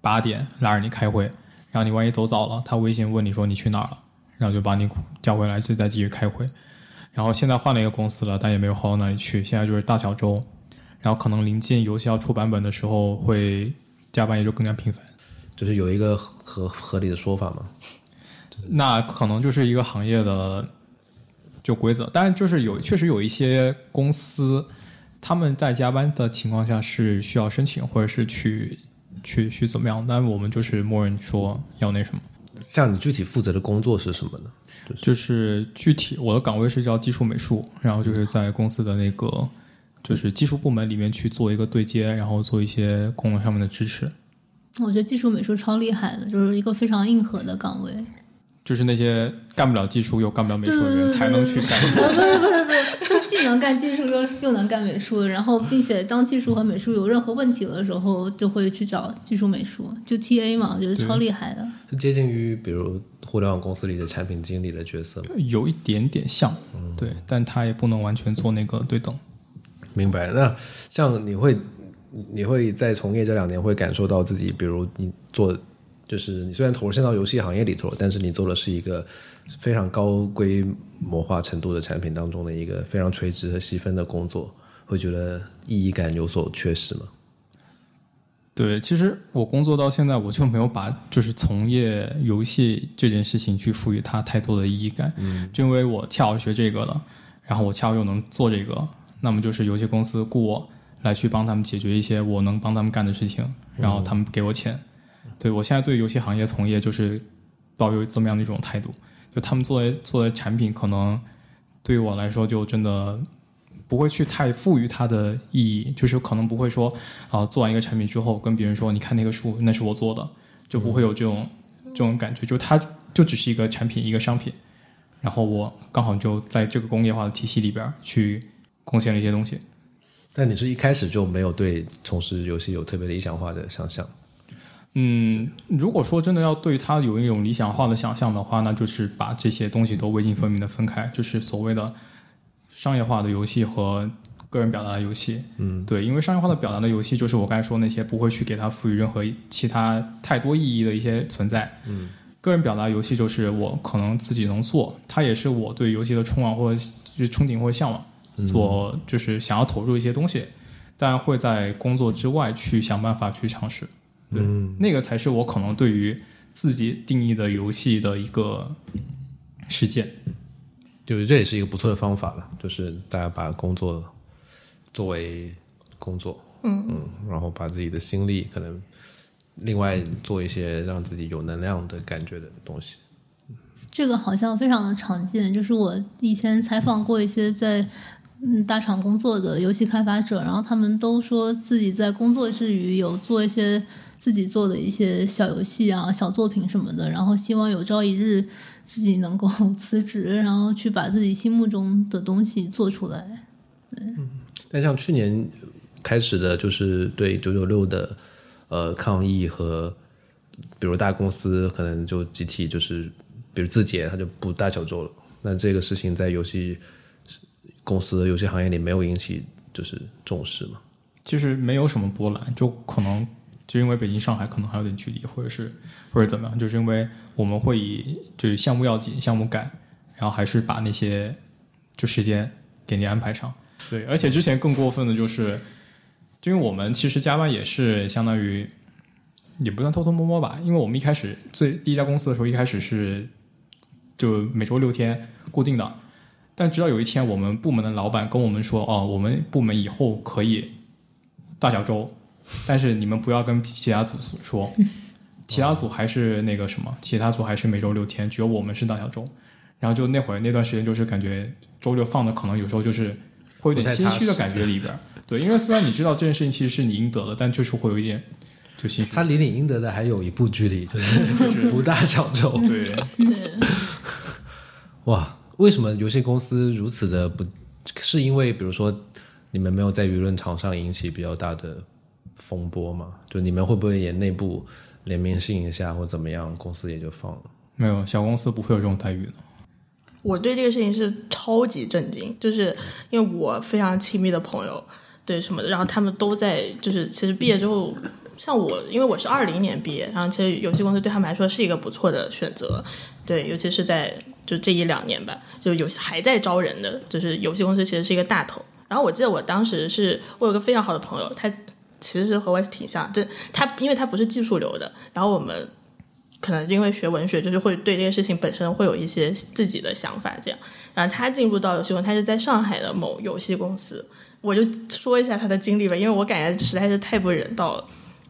Speaker 4: 八点拉着你开会，然后你万一走早了，他微信问你说你去哪儿了，然后就把你叫回来，就再继续开会。然后现在换了一个公司了，但也没有好到哪里去，现在就是大小周，然后可能临近游戏要出版本的时候，会加班也就更加频繁。
Speaker 1: 就是有一个合合理的说法嘛？
Speaker 4: 那可能就是一个行业的就规则，但就是有确实有一些公司，他们在加班的情况下是需要申请或者是去去去怎么样，但我们就是默认说要那什么。
Speaker 1: 像你具体负责的工作是什么呢？
Speaker 4: 就是具体我的岗位是叫技术美术，然后就是在公司的那个就是技术部门里面去做一个对接，然后做一些功能上面的支持。
Speaker 3: 我觉得技术美术超厉害的，就是一个非常硬核的岗位。
Speaker 4: 就是那些干不了技术又干不了美术的人才能去干。
Speaker 3: 呃，不是不是不是，就既能干技术又又能干美术，然后并且当技术和美术有任何问题的时候，就会去找技术美术，就 TA 嘛，我觉得超厉害的。
Speaker 1: 就接近于比如互联网公司里的产品经理的角色吗？
Speaker 4: 有一点点像，对，但他也不能完全做那个对等。
Speaker 1: 明白。那像你会，你会在从业这两年会感受到自己，比如你做，就是你虽然投身到游戏行业里头，但是你做的是一个非常高规模化程度的产品当中的一个非常垂直和细分的工作，会觉得意义感有所缺失吗？
Speaker 4: 对，其实我工作到现在，我就没有把就是从业游戏这件事情去赋予它太多的意义感，嗯，就因为我恰好学这个了，然后我恰好又能做这个，那么就是游戏公司雇我来去帮他们解决一些我能帮他们干的事情，然后他们给我钱。对我现在对游戏行业从业就是抱有这么样的一种态度，就他们做的做的产品可能对于我来说就真的不会去太赋予它的意义，就是可能不会说啊做完一个产品之后跟别人说你看那个书那是我做的，就不会有这种、这种感觉，就它就只是一个产品一个商品，然后我刚好就在这个工业化的体系里边去贡献了一些东西。
Speaker 1: 但你是一开始就没有对从事游戏有特别理想化的想象？
Speaker 4: 嗯，如果说真的要对它有一种理想化的想象的话，那就是把这些东西都未尽分明的分开，就是所谓的商业化的游戏和个人表达的游戏。
Speaker 1: 嗯，
Speaker 4: 对，因为商业化的表达的游戏，就是我刚才说那些不会去给它赋予任何其他太多意义的一些存在。
Speaker 1: 嗯，
Speaker 4: 个人表达游戏就是我可能自己能做，它也是我对游戏的冲往或者就憧憬或向往，所就是想要投入一些东西，但会在工作之外去想办法去尝试。对，
Speaker 1: 嗯
Speaker 4: 那个才是我可能对于自己定义的游戏的一个实践。
Speaker 1: 就是这也是一个不错的方法了，就是大家把工作作为工作，嗯嗯，然后把自己的心力可能另外做一些让自己有能量的感觉的东西。
Speaker 3: 这个好像非常的常见，就是我以前采访过一些在嗯大厂工作的游戏开发者，然后他们都说自己在工作之余有做一些自己做的一些小游戏啊、小作品什么的，然后希望有朝一日自己能够 辞职，然后去把自己心目中的东西做出来。
Speaker 1: 嗯但像去年开始的，就是对九九六的呃抗议和，比如大公司可能就集体就是，比如字节它就不大小周了。那这个事情在游戏公司、游戏行业里没有引起就是重视嘛？
Speaker 4: 其实没有什么波澜，就可能就因为北京、上海可能还有点距离，或者是或者怎么样，就是因为我们会以就是项目要紧、项目赶，然后还是把那些就时间给你安排上。对，而且之前更过分的就是，就因为我们其实加班也是相当于也不算偷偷摸摸吧，因为我们一开始最第一家公司的时候，一开始是就每周六天固定的，但直到有一天，我们部门的老板跟我们说，哦，我们部门以后可以大小周，但是你们不要跟其他组说，其他组还是那个什么，其他组还是每周六天，只有我们是大小周。然后就那会儿那段时间，就是感觉周六放的可能有时候就是会有点心虚的感觉里边儿。对，因为虽然你知道这件事情其实是你应得的，但就是会有一点就心虚。
Speaker 1: 他离你应得的还有一步距离，就是 不大小周。
Speaker 4: 对，
Speaker 2: 对，
Speaker 1: 哇，为什么游戏公司如此的不？是因为比如说你们没有在舆论场上引起比较大的风波嘛？就你们会不会也内部联名信一下或怎么样，公司也就放了？
Speaker 4: 没有小公司不会有这种待遇的。
Speaker 2: 我对这个事情是超级震惊，就是因为我非常亲密的朋友，对什么的，然后他们都在，就是其实毕业之后，像我，因为我是二零年毕业，然后其实游戏公司对他们来说是一个不错的选择，对，尤其是在就这一两年吧，就游戏还在招人的，就是游戏公司其实是一个大头。然后我记得我当时是我有个非常好的朋友，他其实和我挺像，就他因为他不是技术流的，然后我们。可能因为学文学，就是会对这些事情本身会有一些自己的想法，这样。然后他进入到游戏公司，他是在上海的某游戏公司。我就说一下他的经历吧，因为我感觉实在是太不人道了。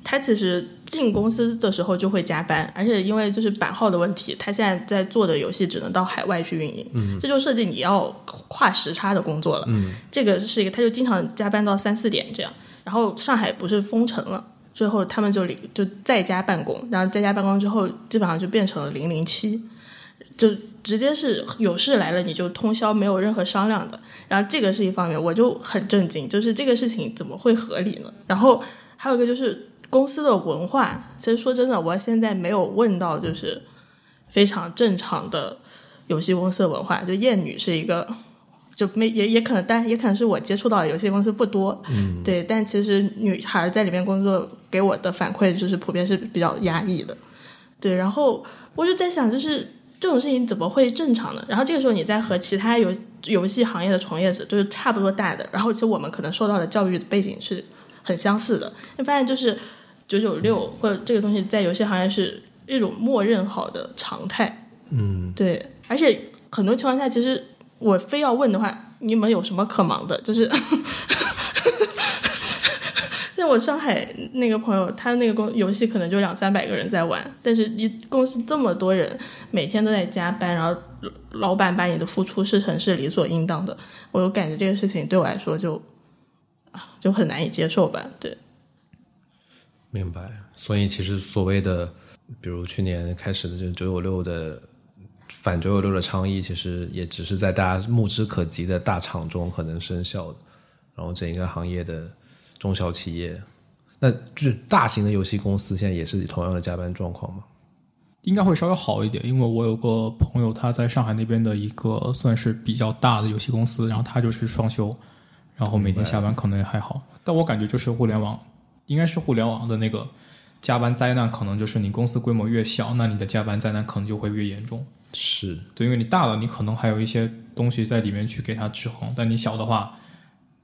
Speaker 2: 他其实进公司的时候就会加班，而且因为就是版号的问题，他现在在做的游戏只能到海外去运营，嗯，这就涉及你要跨时差的工作了，嗯，这个是一个，他就经常加班到三四点这样。然后上海不是封城了。最后他们就离就在家办公，然后在家办公之后，基本上就变成了零零七，就直接是有事来了你就通宵，没有任何商量的。然后这个是一方面，我就很震惊，就是这个事情怎么会合理呢？然后还有一个就是公司的文化，其实说真的，我现在没有问到就是非常正常的游戏公司的文化，就厌女是一个。就没也也可能，但也可能是我接触到的游戏公司不多，嗯，对。但其实女孩在里面工作给我的反馈就是普遍是比较压抑的，对。然后我就在想，就是这种事情怎么会正常呢？然后这个时候你在和其他游游戏行业的从业者就是差不多大的，然后其实我们可能受到的教育背景是很相似的，你发现就是九九六或者这个东西在游戏行业是一种默认好的常态，
Speaker 1: 嗯，
Speaker 2: 对。而且很多情况下其实。我非要问的话，你们有什么可忙的？就是 像我上海那个朋友，他那个公游戏可能就两三百个人在玩，但是一公司这么多人，每天都在加班，然后老板把你的付出视成是理所应当的，我就感觉这个事情对我来说就就很难以接受吧。对，
Speaker 1: 明白。所以其实所谓的，比如去年开始的这九九六的。反九九六的倡议，其实也只是在大家目之可及的大厂中可能生效的，然后整一个行业的中小企业，那就是大型的游戏公司，现在也是同样的加班状况吗？
Speaker 4: 应该会稍微好一点，因为我有个朋友，他在上海那边的一个算是比较大的游戏公司，然后他就是双休，然后每天下班可能也还好。但我感觉就是互联网，应该是互联网的那个加班灾难，可能就是你公司规模越小，那你的加班灾难可能就会越严重。
Speaker 1: 是
Speaker 4: 对，因为你大了，你可能还有一些东西在里面去给它制衡；但你小的话，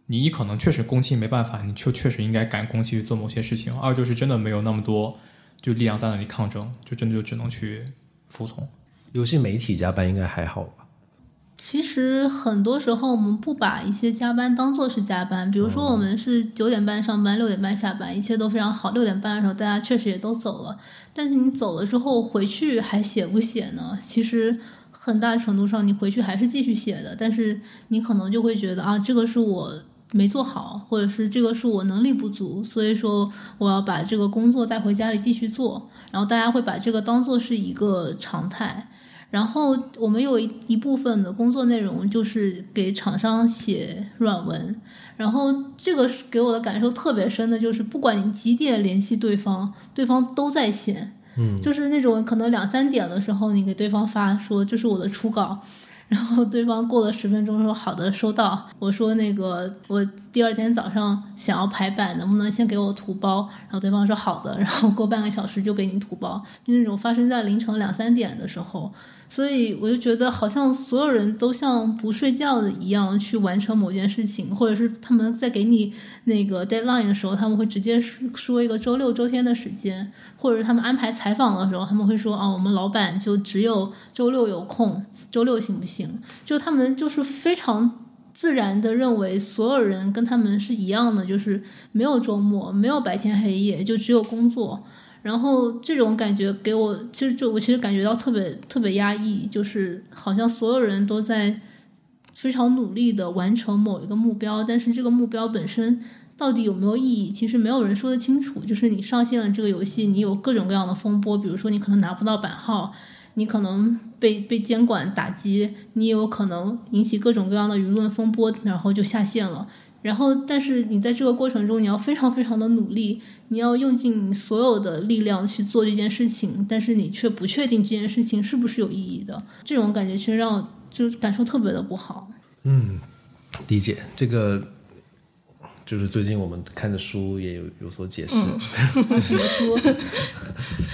Speaker 4: 你一可能确实工期没办法，你就确实应该赶工期去做某些事情；二就是真的没有那么多就力量在那里抗争，就真的就只能去服从。
Speaker 1: 游戏媒体加班应该还好吧？
Speaker 3: 其实很多时候我们不把一些加班当做是加班，比如说我们是九点半上班，六点半下班，一切都非常好。六点半的时候大家确实也都走了，但是你走了之后回去还写不写呢？其实很大程度上你回去还是继续写的，但是你可能就会觉得啊，这个是我没做好，或者是这个是我能力不足，所以说我要把这个工作带回家里继续做。然后大家会把这个当做是一个常态。然后我们有一一部分的工作内容就是给厂商写软文，然后这个是给我的感受特别深的，就是不管你几点联系对方，对方都在线，
Speaker 1: 嗯，
Speaker 3: 就是那种可能两三点的时候，你给对方发说这是我的初稿。然后对方过了十分钟说好的收到，我说那个我第二天早上想要排版，能不能先给我图包？然后对方说好的，然后过半个小时就给你图包，就那种发生在凌晨两三点的时候。所以我就觉得，好像所有人都像不睡觉的一样去完成某件事情，或者是他们在给你那个 deadline 的时候，他们会直接说一个周六、周天的时间，或者他们安排采访的时候，他们会说啊，我们老板就只有周六有空，周六行不行？就他们就是非常自然的认为所有人跟他们是一样的，就是没有周末，没有白天黑夜，就只有工作。然后这种感觉给我，其实就我其实感觉到特别特别压抑，就是好像所有人都在非常努力的完成某一个目标，但是这个目标本身到底有没有意义，其实没有人说得清楚。就是你上线了这个游戏，你有各种各样的风波，比如说你可能拿不到版号，你可能被被监管打击，你也有可能引起各种各样的舆论风波，然后就下线了。然后，但是你在这个过程中，你要非常非常的努力，你要用尽你所有的力量去做这件事情，但是你却不确定这件事情是不是有意义的。这种感觉其实让我就感受特别的不好。
Speaker 1: 嗯，理解这个，就是最近我们看的书也有有所解释。
Speaker 3: 比如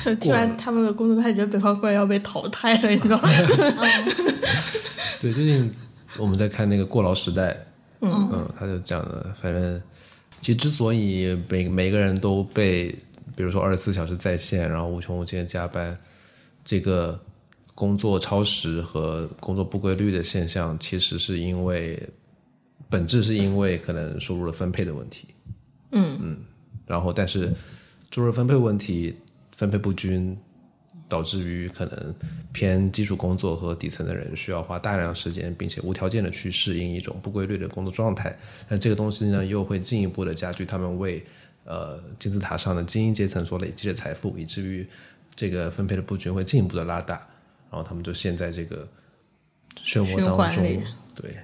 Speaker 3: 说，
Speaker 2: 听完 他们的工作，他觉得北方怪要被淘汰了，你知道吗？
Speaker 1: 对，最近我们在看那个《过劳时代》。
Speaker 3: 嗯
Speaker 1: 嗯，他就讲了，反正其实之所以每每个人都被，比如说二十四小时在线，然后无穷无尽的加班，这个工作超时和工作不规律的现象，其实是因为本质是因为可能收入的分配的问题。
Speaker 2: 嗯
Speaker 1: 嗯，然后但是收入分配问题分配不均。导致于可能偏基础工作和底层的人需要花大量时间，并且无条件的去适应一种不规律的工作状态。那这个东西呢，又会进一步的加剧他们为呃金字塔上的精英阶层所累积的财富，以至于这个分配的不均会进一步的拉大，然后他们就陷在这个漩涡当中。对，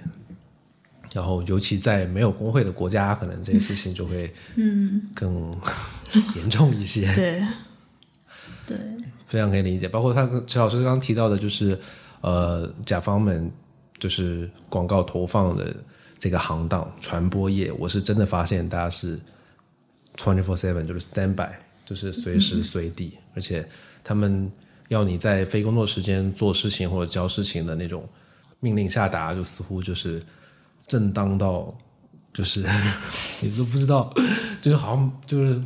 Speaker 1: 然后尤其在没有工会的国家，可能这个事情就会
Speaker 3: 嗯
Speaker 1: 更 严重一些。
Speaker 2: 对
Speaker 3: 对。
Speaker 1: 非常可以理解，包括他陈老师刚刚提到的，就是呃，甲方们就是广告投放的这个行当传播业，我是真的发现大家是 twenty four seven，就是 stand by，就是随时随地，而且他们要你在非工作时间做事情或者交事情的那种命令下达，就似乎就是正当到就是 你都不知道，就是好像就是。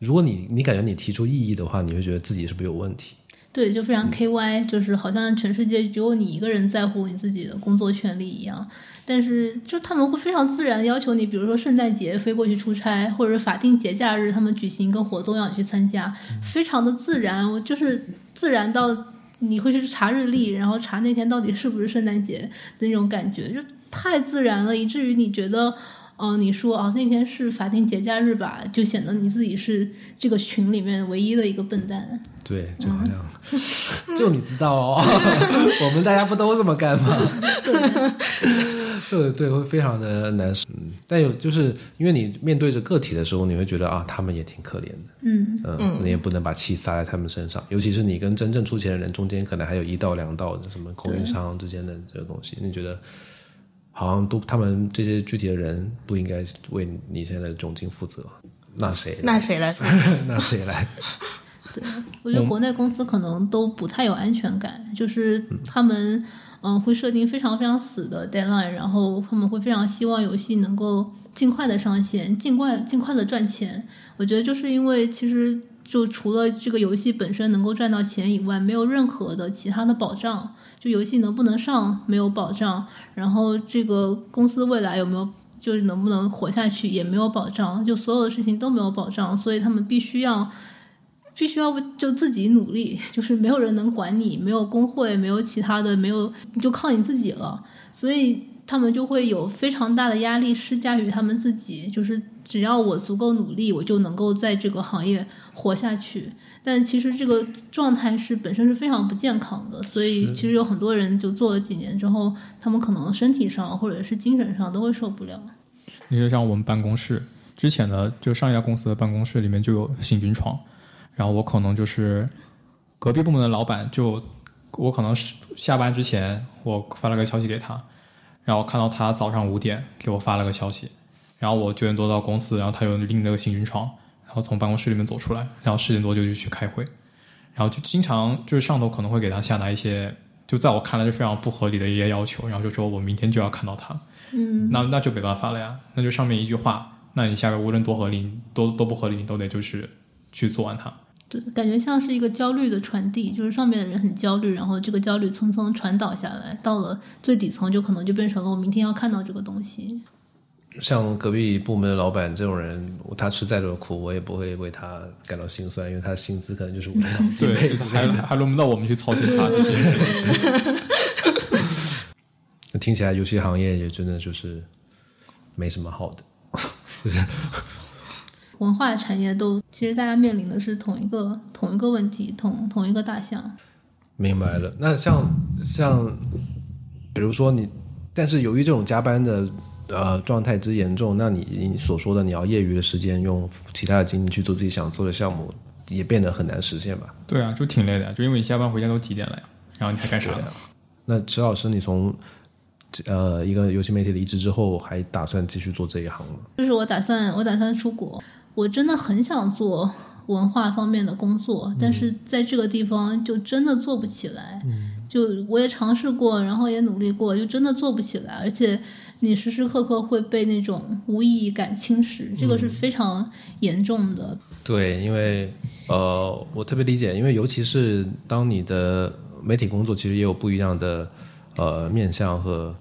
Speaker 1: 如果你你感觉你提出异议的话，你会觉得自己是不是有问题？
Speaker 3: 对，就非常 K Y，就是好像全世界只有你一个人在乎你自己的工作权利一样。但是就他们会非常自然的要求你，比如说圣诞节飞过去出差，或者是法定节假日他们举行一个活动要你去参加，非常的自然。我就是自然到你会去查日历，然后查那天到底是不是圣诞节的那种感觉，就太自然了，以至于你觉得。哦，你说哦，那天是法定节假日吧，就显得你自己是这个群里面唯一的一个笨蛋。
Speaker 1: 对，就好像，就你知道哦，我们大家不都这么干吗？对对，会非常的难受。但有就是因为你面对着个体的时候，你会觉得啊，他们也挺可怜的。
Speaker 3: 嗯
Speaker 1: 嗯，你也不能把气撒在他们身上，尤其是你跟真正出钱的人中间，可能还有一道两道的什么供应商之间的这个东西，你觉得？好像都他们这些具体的人不应该为你现在的窘境负责，那谁？
Speaker 2: 那谁来？
Speaker 1: 那谁来？
Speaker 3: 对，我觉得国内公司可能都不太有安全感，就是他们嗯会设定非常非常死的 deadline，然后他们会非常希望游戏能够尽快的上线，尽快尽快的赚钱。我觉得就是因为其实就除了这个游戏本身能够赚到钱以外，没有任何的其他的保障。就游戏能不能上没有保障，然后这个公司未来有没有就是能不能活下去也没有保障，就所有的事情都没有保障，所以他们必须要必须要不就自己努力，就是没有人能管你，没有工会，没有其他的，没有你就靠你自己了，所以他们就会有非常大的压力施加于他们自己，就是只要我足够努力，我就能够在这个行业活下去。但其实这个状态是本身是非常不健康的，所以其实有很多人就做了几年之后，他们可能身体上或者是精神上都会受不了。
Speaker 4: 你就像我们办公室之前的，就上一家公司的办公室里面就有行军床，然后我可能就是隔壁部门的老板，就我可能是下班之前我发了个消息给他，然后看到他早上五点给我发了个消息，然后我九点多到公司，然后他又拎着个行军床。然后从办公室里面走出来，然后十点多就去开会，然后就经常就是上头可能会给他下达一些，就在我看来是非常不合理的一些要求，然后就说我明天就要看到他，
Speaker 3: 嗯，
Speaker 4: 那那就没办法了呀，那就上面一句话，那你下边无论多合理，都都不合理，你都得就是去做完它。
Speaker 3: 对，感觉像是一个焦虑的传递，就是上面的人很焦虑，然后这个焦虑层层传导下来，到了最底层就可能就变成了我明天要看到这个东西。
Speaker 1: 像隔壁部门的老板这种人，他吃再多的苦，我也不会为他感到心酸，因为他的薪资可能就是我 的两几倍
Speaker 4: 对，还还轮不到我们去操心他这些。
Speaker 1: 那听起来游戏行业也真的就是没什么好的，就 是
Speaker 3: 文化产业都其实大家面临的是同一个同一个问题，同同一个大象。
Speaker 1: 明白了。那像像比如说你，但是由于这种加班的呃状态之严重，那你你所说的你要业余的时间用其他的精力去做自己想做的项目，也变得很难实现吧？
Speaker 4: 对啊，就挺累的呀，就因为你下班回家都几点了呀，然后你还干啥呢？
Speaker 1: 那池老师，你从呃一个游戏媒体离职之后，还打算继续做这一行吗？
Speaker 3: 就是我打算我打算出国，我真的很想做文化方面的工作，但是在这个地方就真的做不起来。嗯就我也尝试过，然后也努力过，就真的做不起来，而且你时时刻刻会被那种无意义感侵蚀，这个是非常严重的。
Speaker 1: 对，因为呃，我特别理解，因为尤其是当你的媒体工作，其实也有不一样的呃面向和，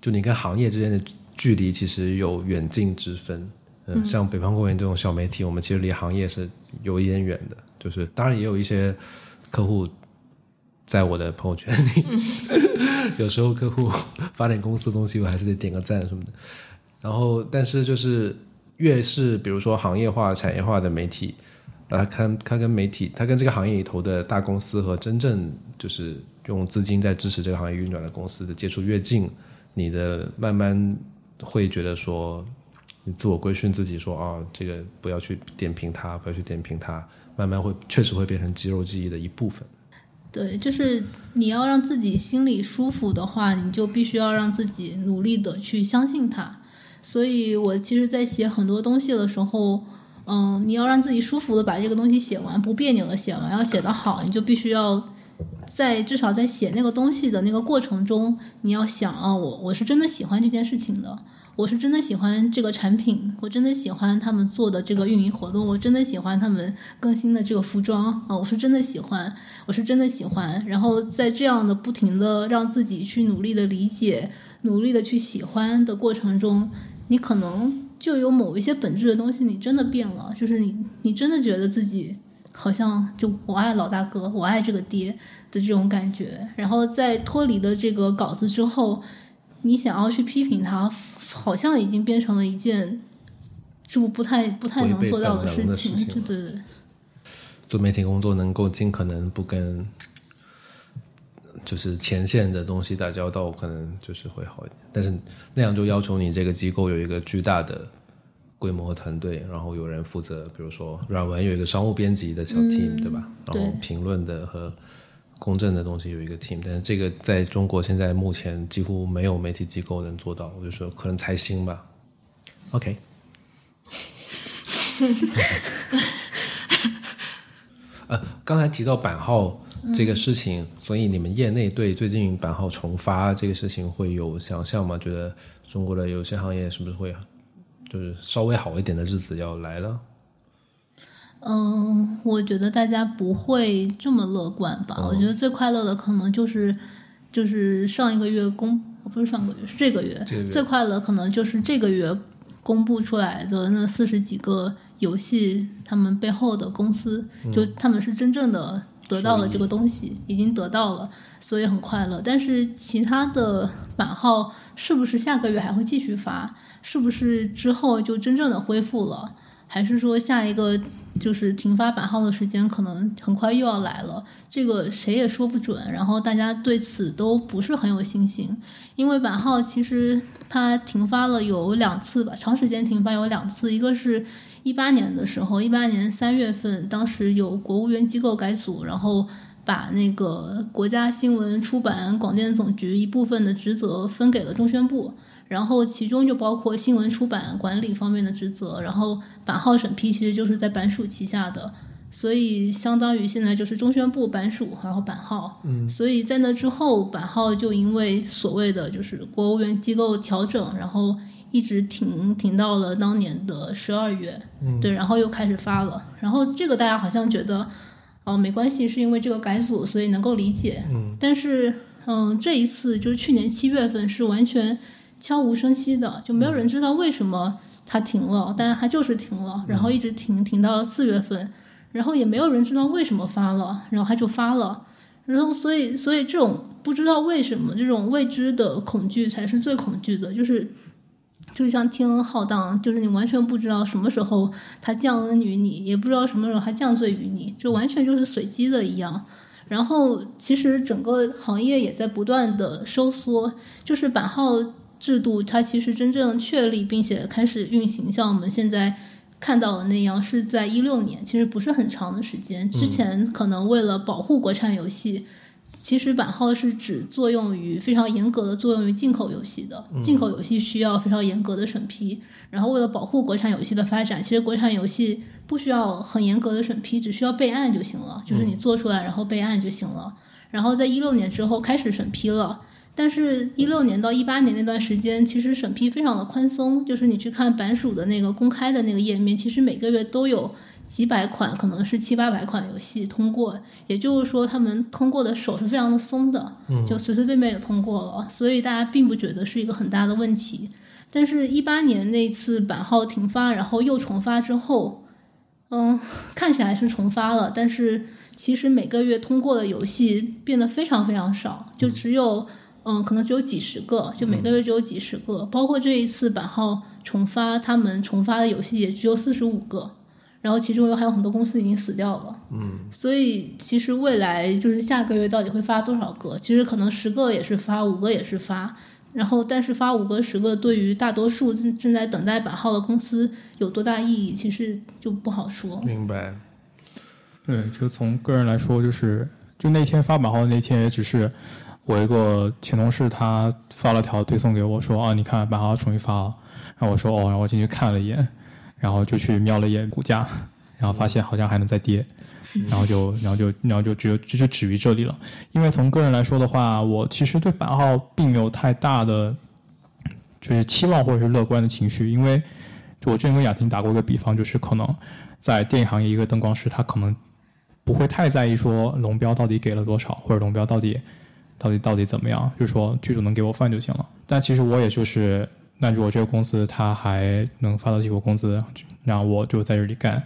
Speaker 1: 就你跟行业之间的距离，其实有远近之分。嗯，像北方公园这种小媒体，我们其实离行业是有一点远的。就是当然也有一些客户在我的朋友圈里，有时候客户发点公司的东西，我还是得点个赞什么的。然后，但是就是越是比如说行业化、产业化的媒体，啊，看它跟媒体，它跟这个行业里头的大公司和真正就是用资金在支持这个行业运转的公司的接触越近，你的慢慢会觉得说，你自我规训自己说啊，这个不要去点评它，不要去点评它，慢慢会确实会变成肌肉记忆的一部分。
Speaker 3: 对，就是你要让自己心里舒服的话，你就必须要让自己努力的去相信它。所以我其实，在写很多东西的时候，嗯，你要让自己舒服的把这个东西写完，不别扭的写完，要写得好，你就必须要在至少在写那个东西的那个过程中，你要想啊，我我是真的喜欢这件事情的。我是真的喜欢这个产品，我真的喜欢他们做的这个运营活动，我真的喜欢他们更新的这个服装啊，我是真的喜欢，我是真的喜欢。然后在这样的不停的让自己去努力的理解、努力的去喜欢的过程中，你可能就有某一些本质的东西，你真的变了，就是你你真的觉得自己好像就我爱老大哥，我爱这个爹的这种感觉。然后在脱离了这个稿子之后，你想要去批评他。好像已经变成了一件就不太不太能做到
Speaker 1: 的
Speaker 3: 事情，对对对。
Speaker 1: 做媒体工作能够尽可能不跟就是前线的东西打交道，可能就是会好一点。但是那样就要求你这个机构有一个巨大的规模和团队，然后有人负责，比如说软文有一个商务编辑的小 team，对吧？然后评论的和。公正的东西有一个 team，但是这个在中国现在目前几乎没有媒体机构能做到。我就说可能才新吧。OK。呃，刚才提到版号这个事情，所以你们业内对最近版号重发这个事情会有想象吗？觉得中国的有些行业是不是会就是稍微好一点的日子要来了？
Speaker 3: 嗯，我觉得大家不会这么乐观吧？
Speaker 1: 哦
Speaker 3: 我觉得最快乐的可能就是就是上一个月公，不是上个月，是这个月。
Speaker 1: 这个月
Speaker 3: 最快乐可能就是这个月公布出来的那四十几个游戏，他们背后的公司，就他们是真正的得到了这个东西，已经得到了，所以很快乐。但是其他的版号是不是下个月还会继续发？是不是之后就真正的恢复了？还是说下一个就是停发版号的时间可能很快又要来了？这个谁也说不准。然后大家对此都不是很有信心，因为版号其实它停发了有两次吧，长时间停发有两次，一个是一八年的时候，一八年三月份，当时有国务院机构改组，然后把那个国家新闻出版广电总局一部分的职责分给了中宣部。然后其中就包括新闻出版管理方面的职责，然后版号审批其实就是在版署旗下的，所以相当于现在就是中宣部版署，然后版号，嗯，所以在那之后，版号就因为所谓的就是国务院机构调整，然后一直停停到了当年的十二月，嗯，对，然后又开始发了，然后这个大家好像觉得哦没关系，是因为这个改组，所以能够理解，嗯，但是嗯这一次就是去年七月份是完全。悄无声息的，就没有人知道为什么它停了，但是它就是停了，然后一直停停到了四月份，然后也没有人知道为什么发了，然后它就发了，然后所以所以这种不知道为什么这种未知的恐惧才是最恐惧的，就是就像天恩浩荡，就是你完全不知道什么时候它降恩于你，也不知道什么时候它降罪于你，就完全就是随机的一样。然后其实整个行业也在不断的收缩，就是版号。制度它其实真正确立并且开始运行，像我们现在看到的那样，是在一六年，其实不是很长的时间。之前可能为了保护国产游戏，其实版号是只作用于非常严格的作用于进口游戏的，进口游戏需要非常严格的审批。然后为了保护国产游戏的发展，其实国产游戏不需要很严格的审批，只需要备案就行了，就是你做出来然后备案就行了。然后在一六年之后开始审批了。但是，一六年到一八年那段时间，其实审批非常的宽松，就是你去看版署的那个公开的那个页面，其实每个月都有几百款，可能是七八百款游戏通过。也就是说，他们通过的手是非常的松的，就随随便便就通过了，所以大家并不觉得是一个很大的问题。但是，一八年那次版号停发，然后又重发之后，嗯，看起来是重发了，但是其实每个月通过的游戏变得非常非常少，就只有。嗯，可能只有几十个，就每个月只有几十个，包括这一次版号重发，他们重发的游戏也只有四十五个，然后其中有还有很多公司已经死掉了。
Speaker 1: 嗯，
Speaker 3: 所以其实未来就是下个月到底会发多少个？其实可能十个也是发，五个也是发，然后但是发五个、十个对于大多数正正在等待版号的公司有多大意义，其实就不好说。
Speaker 1: 明白。
Speaker 4: 对，就从个人来说，就是就那天发版号的那天，也只是。我一个前同事，他发了条推送给我，说啊，你看版号重新发了。然后我说哦，然后我进去看了一眼，然后就去瞄了一眼股价，然后发现好像还能再跌，然后就然后就然后就只有就就止于这里了。因为从个人来说的话，我其实对版号并没有太大的就是期望或者是乐观的情绪，因为就我之前跟雅婷打过一个比方，就是可能在电影行业一个灯光师，他可能不会太在意说龙标到底给了多少，或者龙标到底。到底到底怎么样？就是说剧组能给我饭就行了。但其实我也就是，那如果这个公司他还能发得起我工资，然后我就在这里干，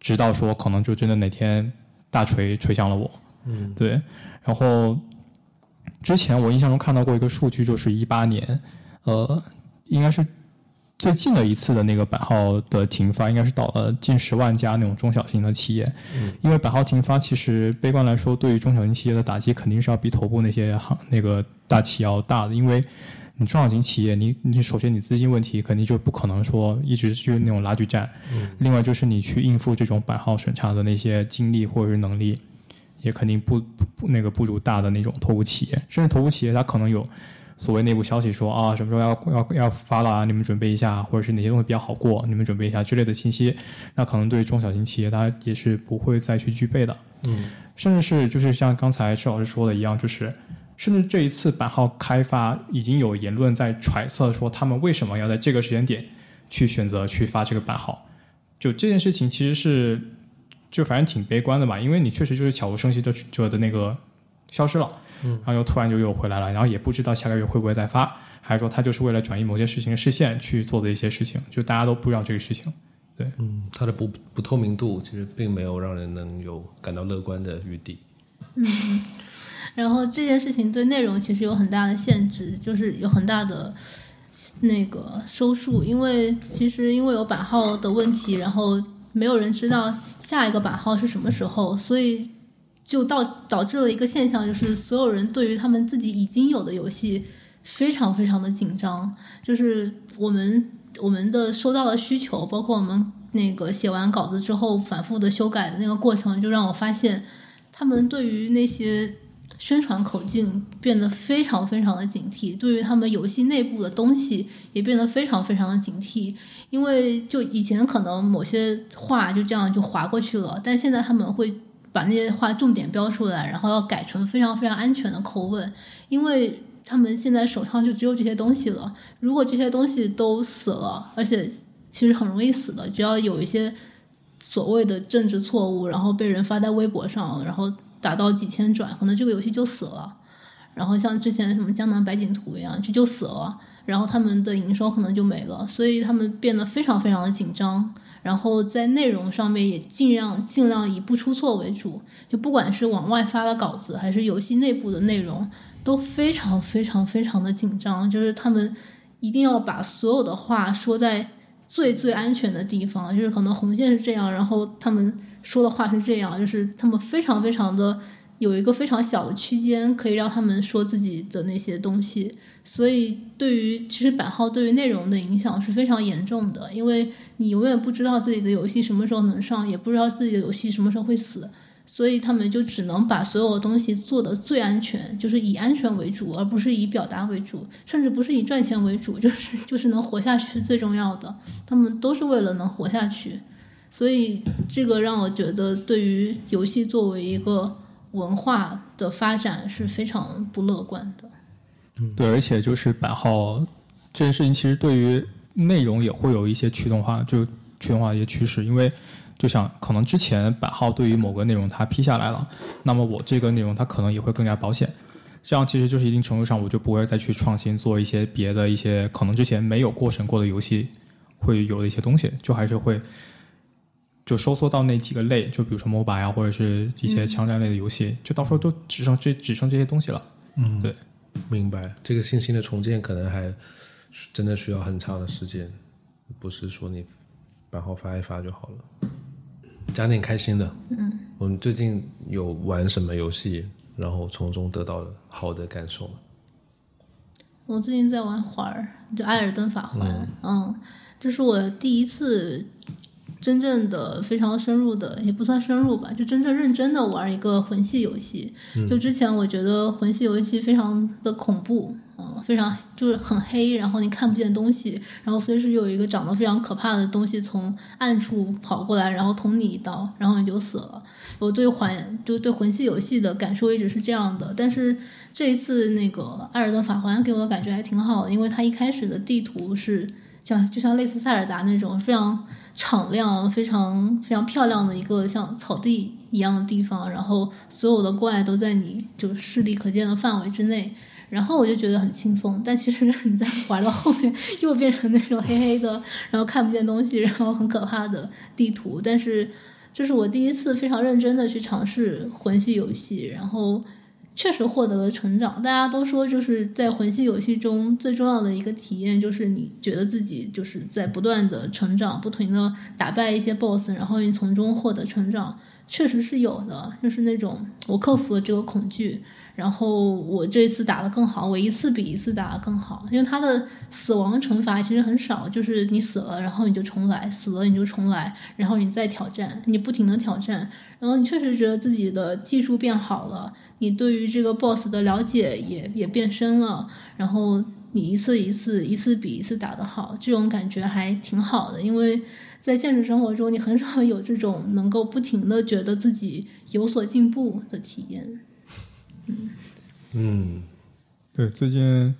Speaker 4: 直到说可能就真的哪天大锤锤向了我。
Speaker 1: 嗯，
Speaker 4: 对。然后之前我印象中看到过一个数据，就是一八年，呃，应该是。最近的一次的那个版号的停发，应该是倒了近十万家那种中小型的企业。
Speaker 1: 嗯，
Speaker 4: 因为版号停发，其实悲观来说，对于中小型企业的打击肯定是要比头部那些行那个大企要大的。因为你中小型企业，你你首先你资金问题肯定就不可能说一直去那种拉锯战。
Speaker 1: 嗯，
Speaker 4: 另外就是你去应付这种版号审查的那些精力或者是能力，也肯定不不那个不如大的那种头部企业。甚至头部企业它可能有。所谓内部消息说啊，什么时候要要要发了啊？你们准备一下，或者是哪些东西比较好过，你们准备一下之类的信息，那可能对中小型企业，它也是不会再去具备的。
Speaker 1: 嗯，
Speaker 4: 甚至是就是像刚才施老师说的一样，就是甚至这一次版号开发已经有言论在揣测说，他们为什么要在这个时间点去选择去发这个版号？就这件事情其实是就反正挺悲观的吧，因为你确实就是悄无声息的就的那个消失了，嗯，然后又突然就又回来了，然后也不知道下个月会不会再发，还是说他就是为了转移某些事情的视线去做的一些事情，就大家都不知道这个事情。
Speaker 1: 对嗯，它的不不透明度其实并没有让人能有感到乐观的余地。
Speaker 3: 嗯 然后这件事情对内容其实有很大的限制，就是有很大的那个收束，因为其实因为有版号的问题，然后没有人知道下一个版号是什么时候，所以就导导致了一个现象，就是所有人对于他们自己已经有的游戏非常非常的紧张，就是我们我们的收到的需求，包括我们那个写完稿子之后反复的修改的那个过程，就让我发现他们对于那些。宣传口径变得非常非常的警惕，对于他们游戏内部的东西也变得非常非常的警惕。因为就以前可能某些话就这样就划过去了，但现在他们会把那些话重点标出来，然后要改成非常非常安全的口吻，因为他们现在手上就只有这些东西了。如果这些东西都死了，而且其实很容易死的，只要有一些所谓的政治错误，然后被人发在微博上，然后。打到几千转，可能这个游戏就死了。然后像之前什么《江南百景图》一样，就就死了。然后他们的营收可能就没了，所以他们变得非常非常的紧张。然后在内容上面也尽量尽量以不出错为主，就不管是往外发的稿子，还是游戏内部的内容，都非常非常非常的紧张。就是他们一定要把所有的话说在最最安全的地方，就是可能红线是这样，然后他们。说的话是这样，就是他们非常非常的有一个非常小的区间，可以让他们说自己的那些东西。所以，对于其实版号对于内容的影响是非常严重的，因为你永远不知道自己的游戏什么时候能上，也不知道自己的游戏什么时候会死，所以他们就只能把所有的东西做的最安全，就是以安全为主，而不是以表达为主，甚至不是以赚钱为主，就是就是能活下去是最重要的。他们都是为了能活下去。所以，这个让我觉得，对于游戏作为一个文化的发展是非常不乐观的。
Speaker 4: 嗯对，而且就是版号这件事情，其实对于内容也会有一些驱动化，就驱动化的一些趋势。因为，就像可能之前版号对于某个内容它批下来了，那么我这个内容它可能也会更加保险。这样其实就是一定程度上，我就不会再去创新做一些别的一些可能之前没有过审过的游戏会有的一些东西，就还是会。就收缩到那几个类，就比如说 MOBA 呀，或者是一些枪战类的游戏，就到时候都只剩这只剩这些东西了。
Speaker 1: 嗯，
Speaker 4: 对，
Speaker 1: 明白。这个信心的重建可能还真的需要很长的时间，不是说你版号发一发就好了。讲点开心的，
Speaker 3: 嗯，
Speaker 1: 我们最近有玩什么游戏，然后从中得到了好的感受吗？
Speaker 3: 我最近在玩环儿，就《艾尔登法环》，嗯，这是我第一次。真正的非常深入的也不算深入吧，就真正认真的玩一个魂系游戏。就之前我觉得魂系游戏非常的恐怖，嗯，非常就是很黑，然后你看不见东西，然后随时有一个长得非常可怕的东西从暗处跑过来，然后捅你一刀，然后你就死了。我对环就对魂系游戏的感受一直是这样的，但是这一次那个《艾尔登法环》给我的感觉还挺好的，因为它一开始的地图是像就像类似塞尔达那种非常。敞亮、非常非常漂亮的一个像草地一样的地方，然后所有的怪都在你就视力可见的范围之内，然后我就觉得很轻松。但其实你在玩到后面又变成那种黑黑的，然后看不见东西，然后很可怕的地图。但是这是我第一次非常认真的去尝试魂系游戏，然后。确实获得了成长。大家都说，就是在魂系游戏中最重要的一个体验，就是你觉得自己就是在不断的成长，不停的打败一些 BOSS，然后你从中获得成长，确实是有的。就是那种我克服了这个恐惧，然后我这次打的更好，我一次比一次打的更好。因为它的死亡惩罚其实很少，就是你死了，然后你就重来，死了你就重来，然后你再挑战，你不停的挑战，然后你确实觉得自己的技术变好了。你对于这个 boss 的了解也也变深了，然后你一次一次一次比一次打得好，这种感觉还挺好的。因为在现实生活中，你很少有这种能够不停的觉得自己有所进步的体验。
Speaker 1: 嗯，嗯
Speaker 4: 对，最近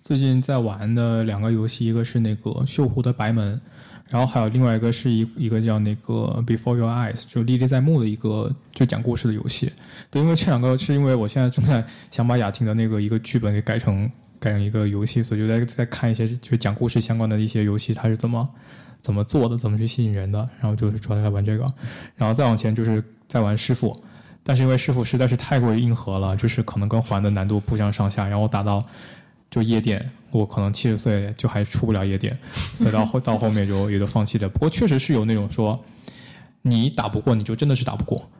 Speaker 4: 最近在玩的两个游戏，一个是那个《锈湖的白门》，然后还有另外一个是一一个叫那个《Before Your Eyes》，就历历在目的一个就讲故事的游戏。对，因为这两个是因为我现在正在想把雅婷的那个一个剧本给改成改成一个游戏，所以就在在看一些就是讲故事相关的一些游戏，它是怎么怎么做的，怎么去吸引人的。然后就是主要在玩这个，然后再往前就是在玩师傅。但是因为师傅实在是太过于硬核了，就是可能跟环的难度不相上下。然后打到就夜店，我可能七十岁就还出不了夜店，所以到后到后面就也就放弃了。不过确实是有那种说，你打不过你就真的是打不过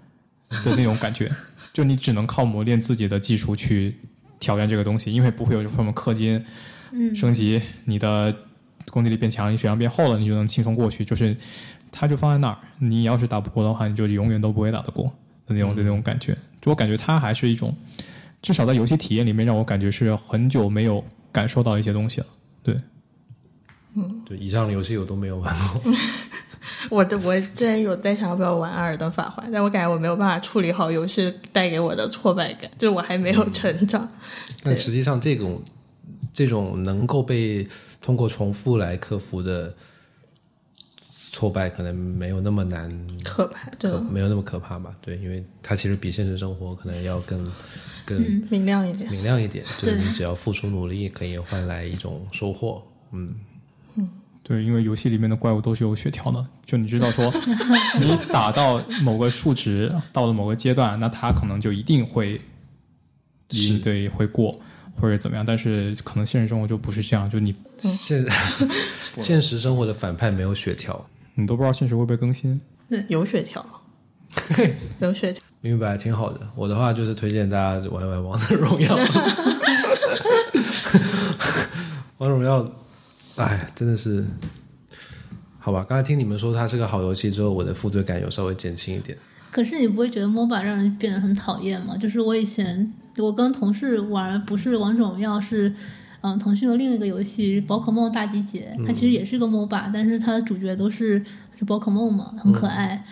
Speaker 4: 的那种感觉，就你只能靠磨练自己的技术去挑战这个东西，因为不会有什么氪金
Speaker 3: 嗯
Speaker 4: 升级，你的攻击力变强，你血量变厚了，你就能轻松过去。就是它就放在那儿，你要是打不过的话，你就永远都不会打得过的那种的那种感觉。就我感觉它还是一种，至少在游戏体验里面让我感觉是很久没有感受到一些东西了。对，
Speaker 1: 嗯，对以上的游戏我都没有玩过。
Speaker 2: 我的我之前有在想要不要玩《阿尔登法环》，但我感觉我没有办法处理好游戏带给我的挫败感，就是我还没有成长。
Speaker 1: 但实际上，这种这种能够被通过重复来克服的挫败，可能没有那么难，
Speaker 2: 可怕，对，
Speaker 1: 没有那么可怕吧？对，因为它其实比现实生活可能要更 更
Speaker 2: 明亮一点。
Speaker 1: 明亮一点，就是
Speaker 3: 对
Speaker 1: 你只要付出努力，可以换来一种收获。嗯，
Speaker 4: 对，因为游戏里面的怪物都是有血条的，就你知道说，你打到某个数值，到了某个阶段，那它可能就一定会赢，对，会过或者怎么样。但是可能现实生活就不是这样，就你
Speaker 1: 现 现实生活的反派没有血条，
Speaker 4: 你都不知道现实会不会更新。
Speaker 2: 有血条，有血条。
Speaker 1: 明白，挺好的。我的话就是推荐大家玩一玩王者荣耀。王者荣耀，哎，真的是，好吧。刚才听你们说它是个好游戏之后，我的负罪感有稍微减轻一点。
Speaker 3: 可是你不会觉得 MOBA 让人变得很讨厌吗？就是我以前我跟同事玩，不是王者荣耀，是嗯腾讯的另一个游戏《宝可梦大集结》，它其实也是个 MOBA，但是它的主角都是是宝可梦嘛，很可爱。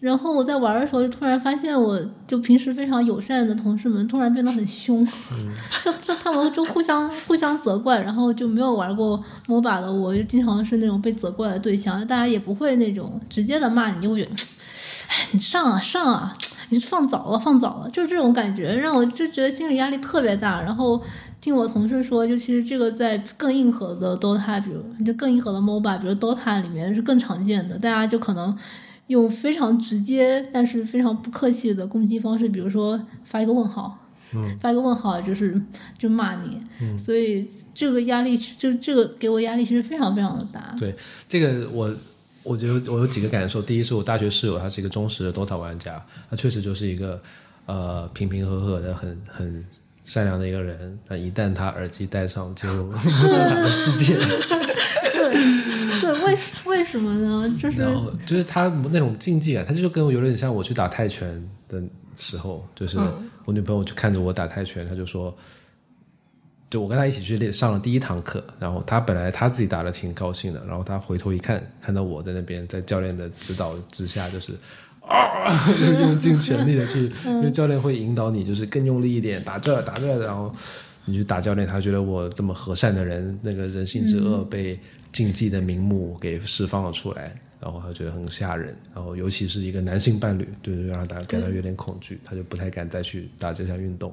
Speaker 3: 然后我在玩的时候，就突然发现，我就平时非常友善的同事们突然变得很凶，就就他们就互相互相责怪，然后就没有玩过 MOBA 的我，就经常是那种被责怪的对象，大家也不会那种直接的骂你，就会觉得，哎，你上啊上啊，你放早了放早了，就这种感觉，让我就觉得心理压力特别大。然后听我同事说，就其实这个在更硬核的 DOTA，比如就更硬核的 MOBA，比如 DOTA 里面是更常见的，大家就可能。用非常直接但是非常不客气的攻击方式，比如说发一个问号，
Speaker 1: 嗯
Speaker 3: 发一个问号就是就骂你，嗯所以这个压力就这个给我压力其实非常非常的大。
Speaker 1: 对这个我，我觉得我有几个感受。第一是我大学室友，他是一个忠实的 DOTA 玩家，他确实就是一个呃平平和和的、很很善良的一个人。但一旦他耳机戴上，进入 DOTA 的世界，
Speaker 3: 对对，为什为什么呢？就是
Speaker 1: 然后就是他那种竞技感，他就跟我有点像我去打泰拳的时候，就是我女朋友就看着我打泰拳，她就说。就我跟他一起去练上了第一堂课，然后他本来他自己打的挺高兴的，然后他回头一看，看到我在那边在教练的指导之下，就是啊，就 用尽全力的去，因为教练会引导你，就是更用力一点，打这打这，然后你去打教练，他觉得我这么和善的人，那个人性之恶被竞技的名目给释放了出来，然后他觉得很吓人，然后尤其是一个男性伴侣，对对，让他感到有点恐惧，他就不太敢再去打这项运动。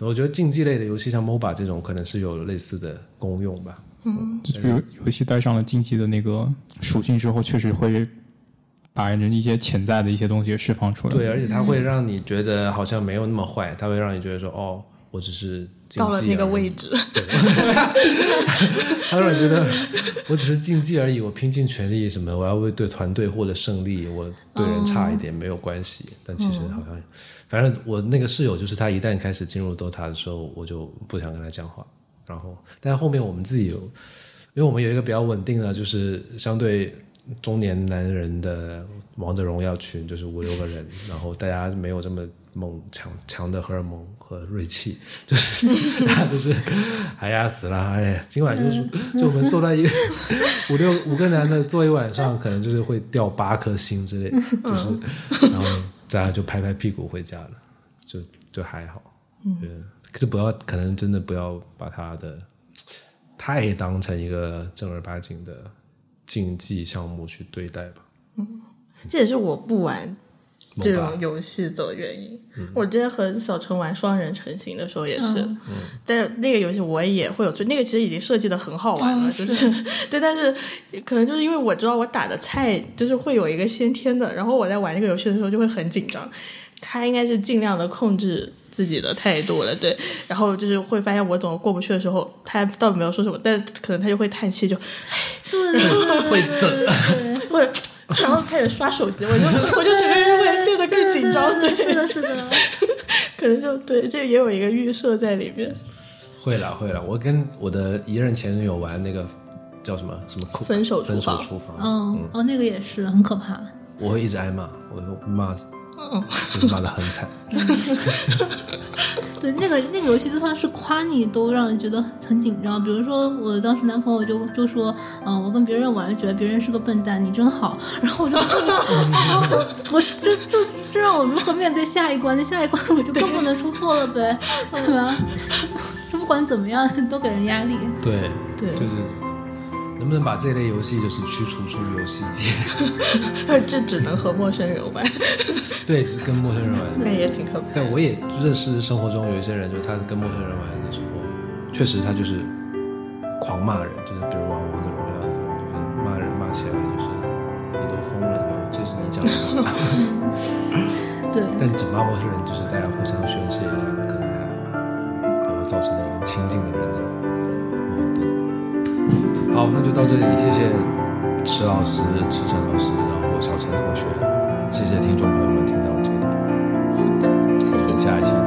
Speaker 1: 我觉得竞技类的游戏像 MOBA 这种可能是有类似的功用吧。
Speaker 4: 嗯就是游戏带上了竞技的那个属性之后，确实会把人一些潜在的一些东西释放出来。
Speaker 1: 对，而且它会让你觉得好像没有那么坏，它会让你觉得说，哦，我只是竞技
Speaker 2: 到了那个位置，
Speaker 1: 他让你觉得我只是竞技而已，我拼尽全力什么，我要为对团队获得胜利，我对人差一点没有关系。但其实好像，反正我那个室友就是他一旦开始进入 DOTA 的时候，我就不想跟他讲话。然后，但是后面我们自己有，因为我们有一个比较稳定的，就是相对中年男人的王者荣耀群，就是五六个人，然后大家没有这么猛强强的荷尔蒙和锐气，就是就是哎呀死了，哎呀，今晚就是就我们坐在一个五六五个男的坐一晚上，可能就是会掉八颗星之类，就是然后大家就拍拍屁股回家了，就就还好，嗯，就不要可能真的不要把他的太当成一个正儿八经的竞技项目去对待吧。嗯。
Speaker 2: 这也是我不玩这种游戏的原因。我之前和小陈玩双人成行的时候也是，
Speaker 3: 嗯。
Speaker 2: 但那个游戏我也会有就，那个其实已经设计的很好玩了，
Speaker 3: 嗯
Speaker 2: 就是。对，但是可能就是因为我知道我打的菜就是会有一个先天的，然后我在玩这个游戏的时候就会很紧张。他应该是尽量的控制自己的态度了，对，然后就是会发现我总是过不去的时候，他倒没有说什么，但可能他就会叹气，就
Speaker 3: 对对 对。
Speaker 1: 会整。
Speaker 3: 对。
Speaker 2: 或者然后开始刷手机，我就我就整个人会更紧张，
Speaker 3: 对对对。是的，是的，
Speaker 2: 可能就对，这也有一个预设在里面。
Speaker 1: 会了会了，我跟我的一任前女友玩那个叫什么什么
Speaker 2: 分手厨
Speaker 1: 分手
Speaker 2: 房
Speaker 1: 厨房，
Speaker 3: 嗯。哦，那个也是很可怕。
Speaker 1: 我会一直挨骂，我会骂，
Speaker 2: 嗯
Speaker 1: 就是骂的很惨。
Speaker 3: 对，那个那个游戏就算是夸你，都让人觉得很紧张。比如说，我当时男朋友就就说，嗯、我跟别人玩，觉得别人是个笨蛋，你真好。然后我就，我我就就这让我如何面对下一关？那下一关我就更不能出错了呗，对吧？就不管怎么样，都给人压力。
Speaker 1: 对
Speaker 2: 对
Speaker 1: 就是能不能把这类游戏就是驱除出游戏界？
Speaker 2: 这只能和陌生人玩，
Speaker 1: 对，是跟陌生人玩。
Speaker 2: 那也挺可怕。
Speaker 1: 但我也认识生活中有一些人，就是他跟陌生人玩的时候，确实他就是狂骂人，就是比如玩王者荣耀，就是骂人骂起来就是你都疯了，对吧？这是你讲的话。
Speaker 3: 对，
Speaker 1: 但只骂陌生人，就是大家互相宣泄一下，可能还好，不会造成一个亲近的人的。好，那就到这里，谢谢池老师、池晨老师，然后小陈同学，谢谢听众朋友们听到这里，
Speaker 2: 谢谢。
Speaker 1: 下一期。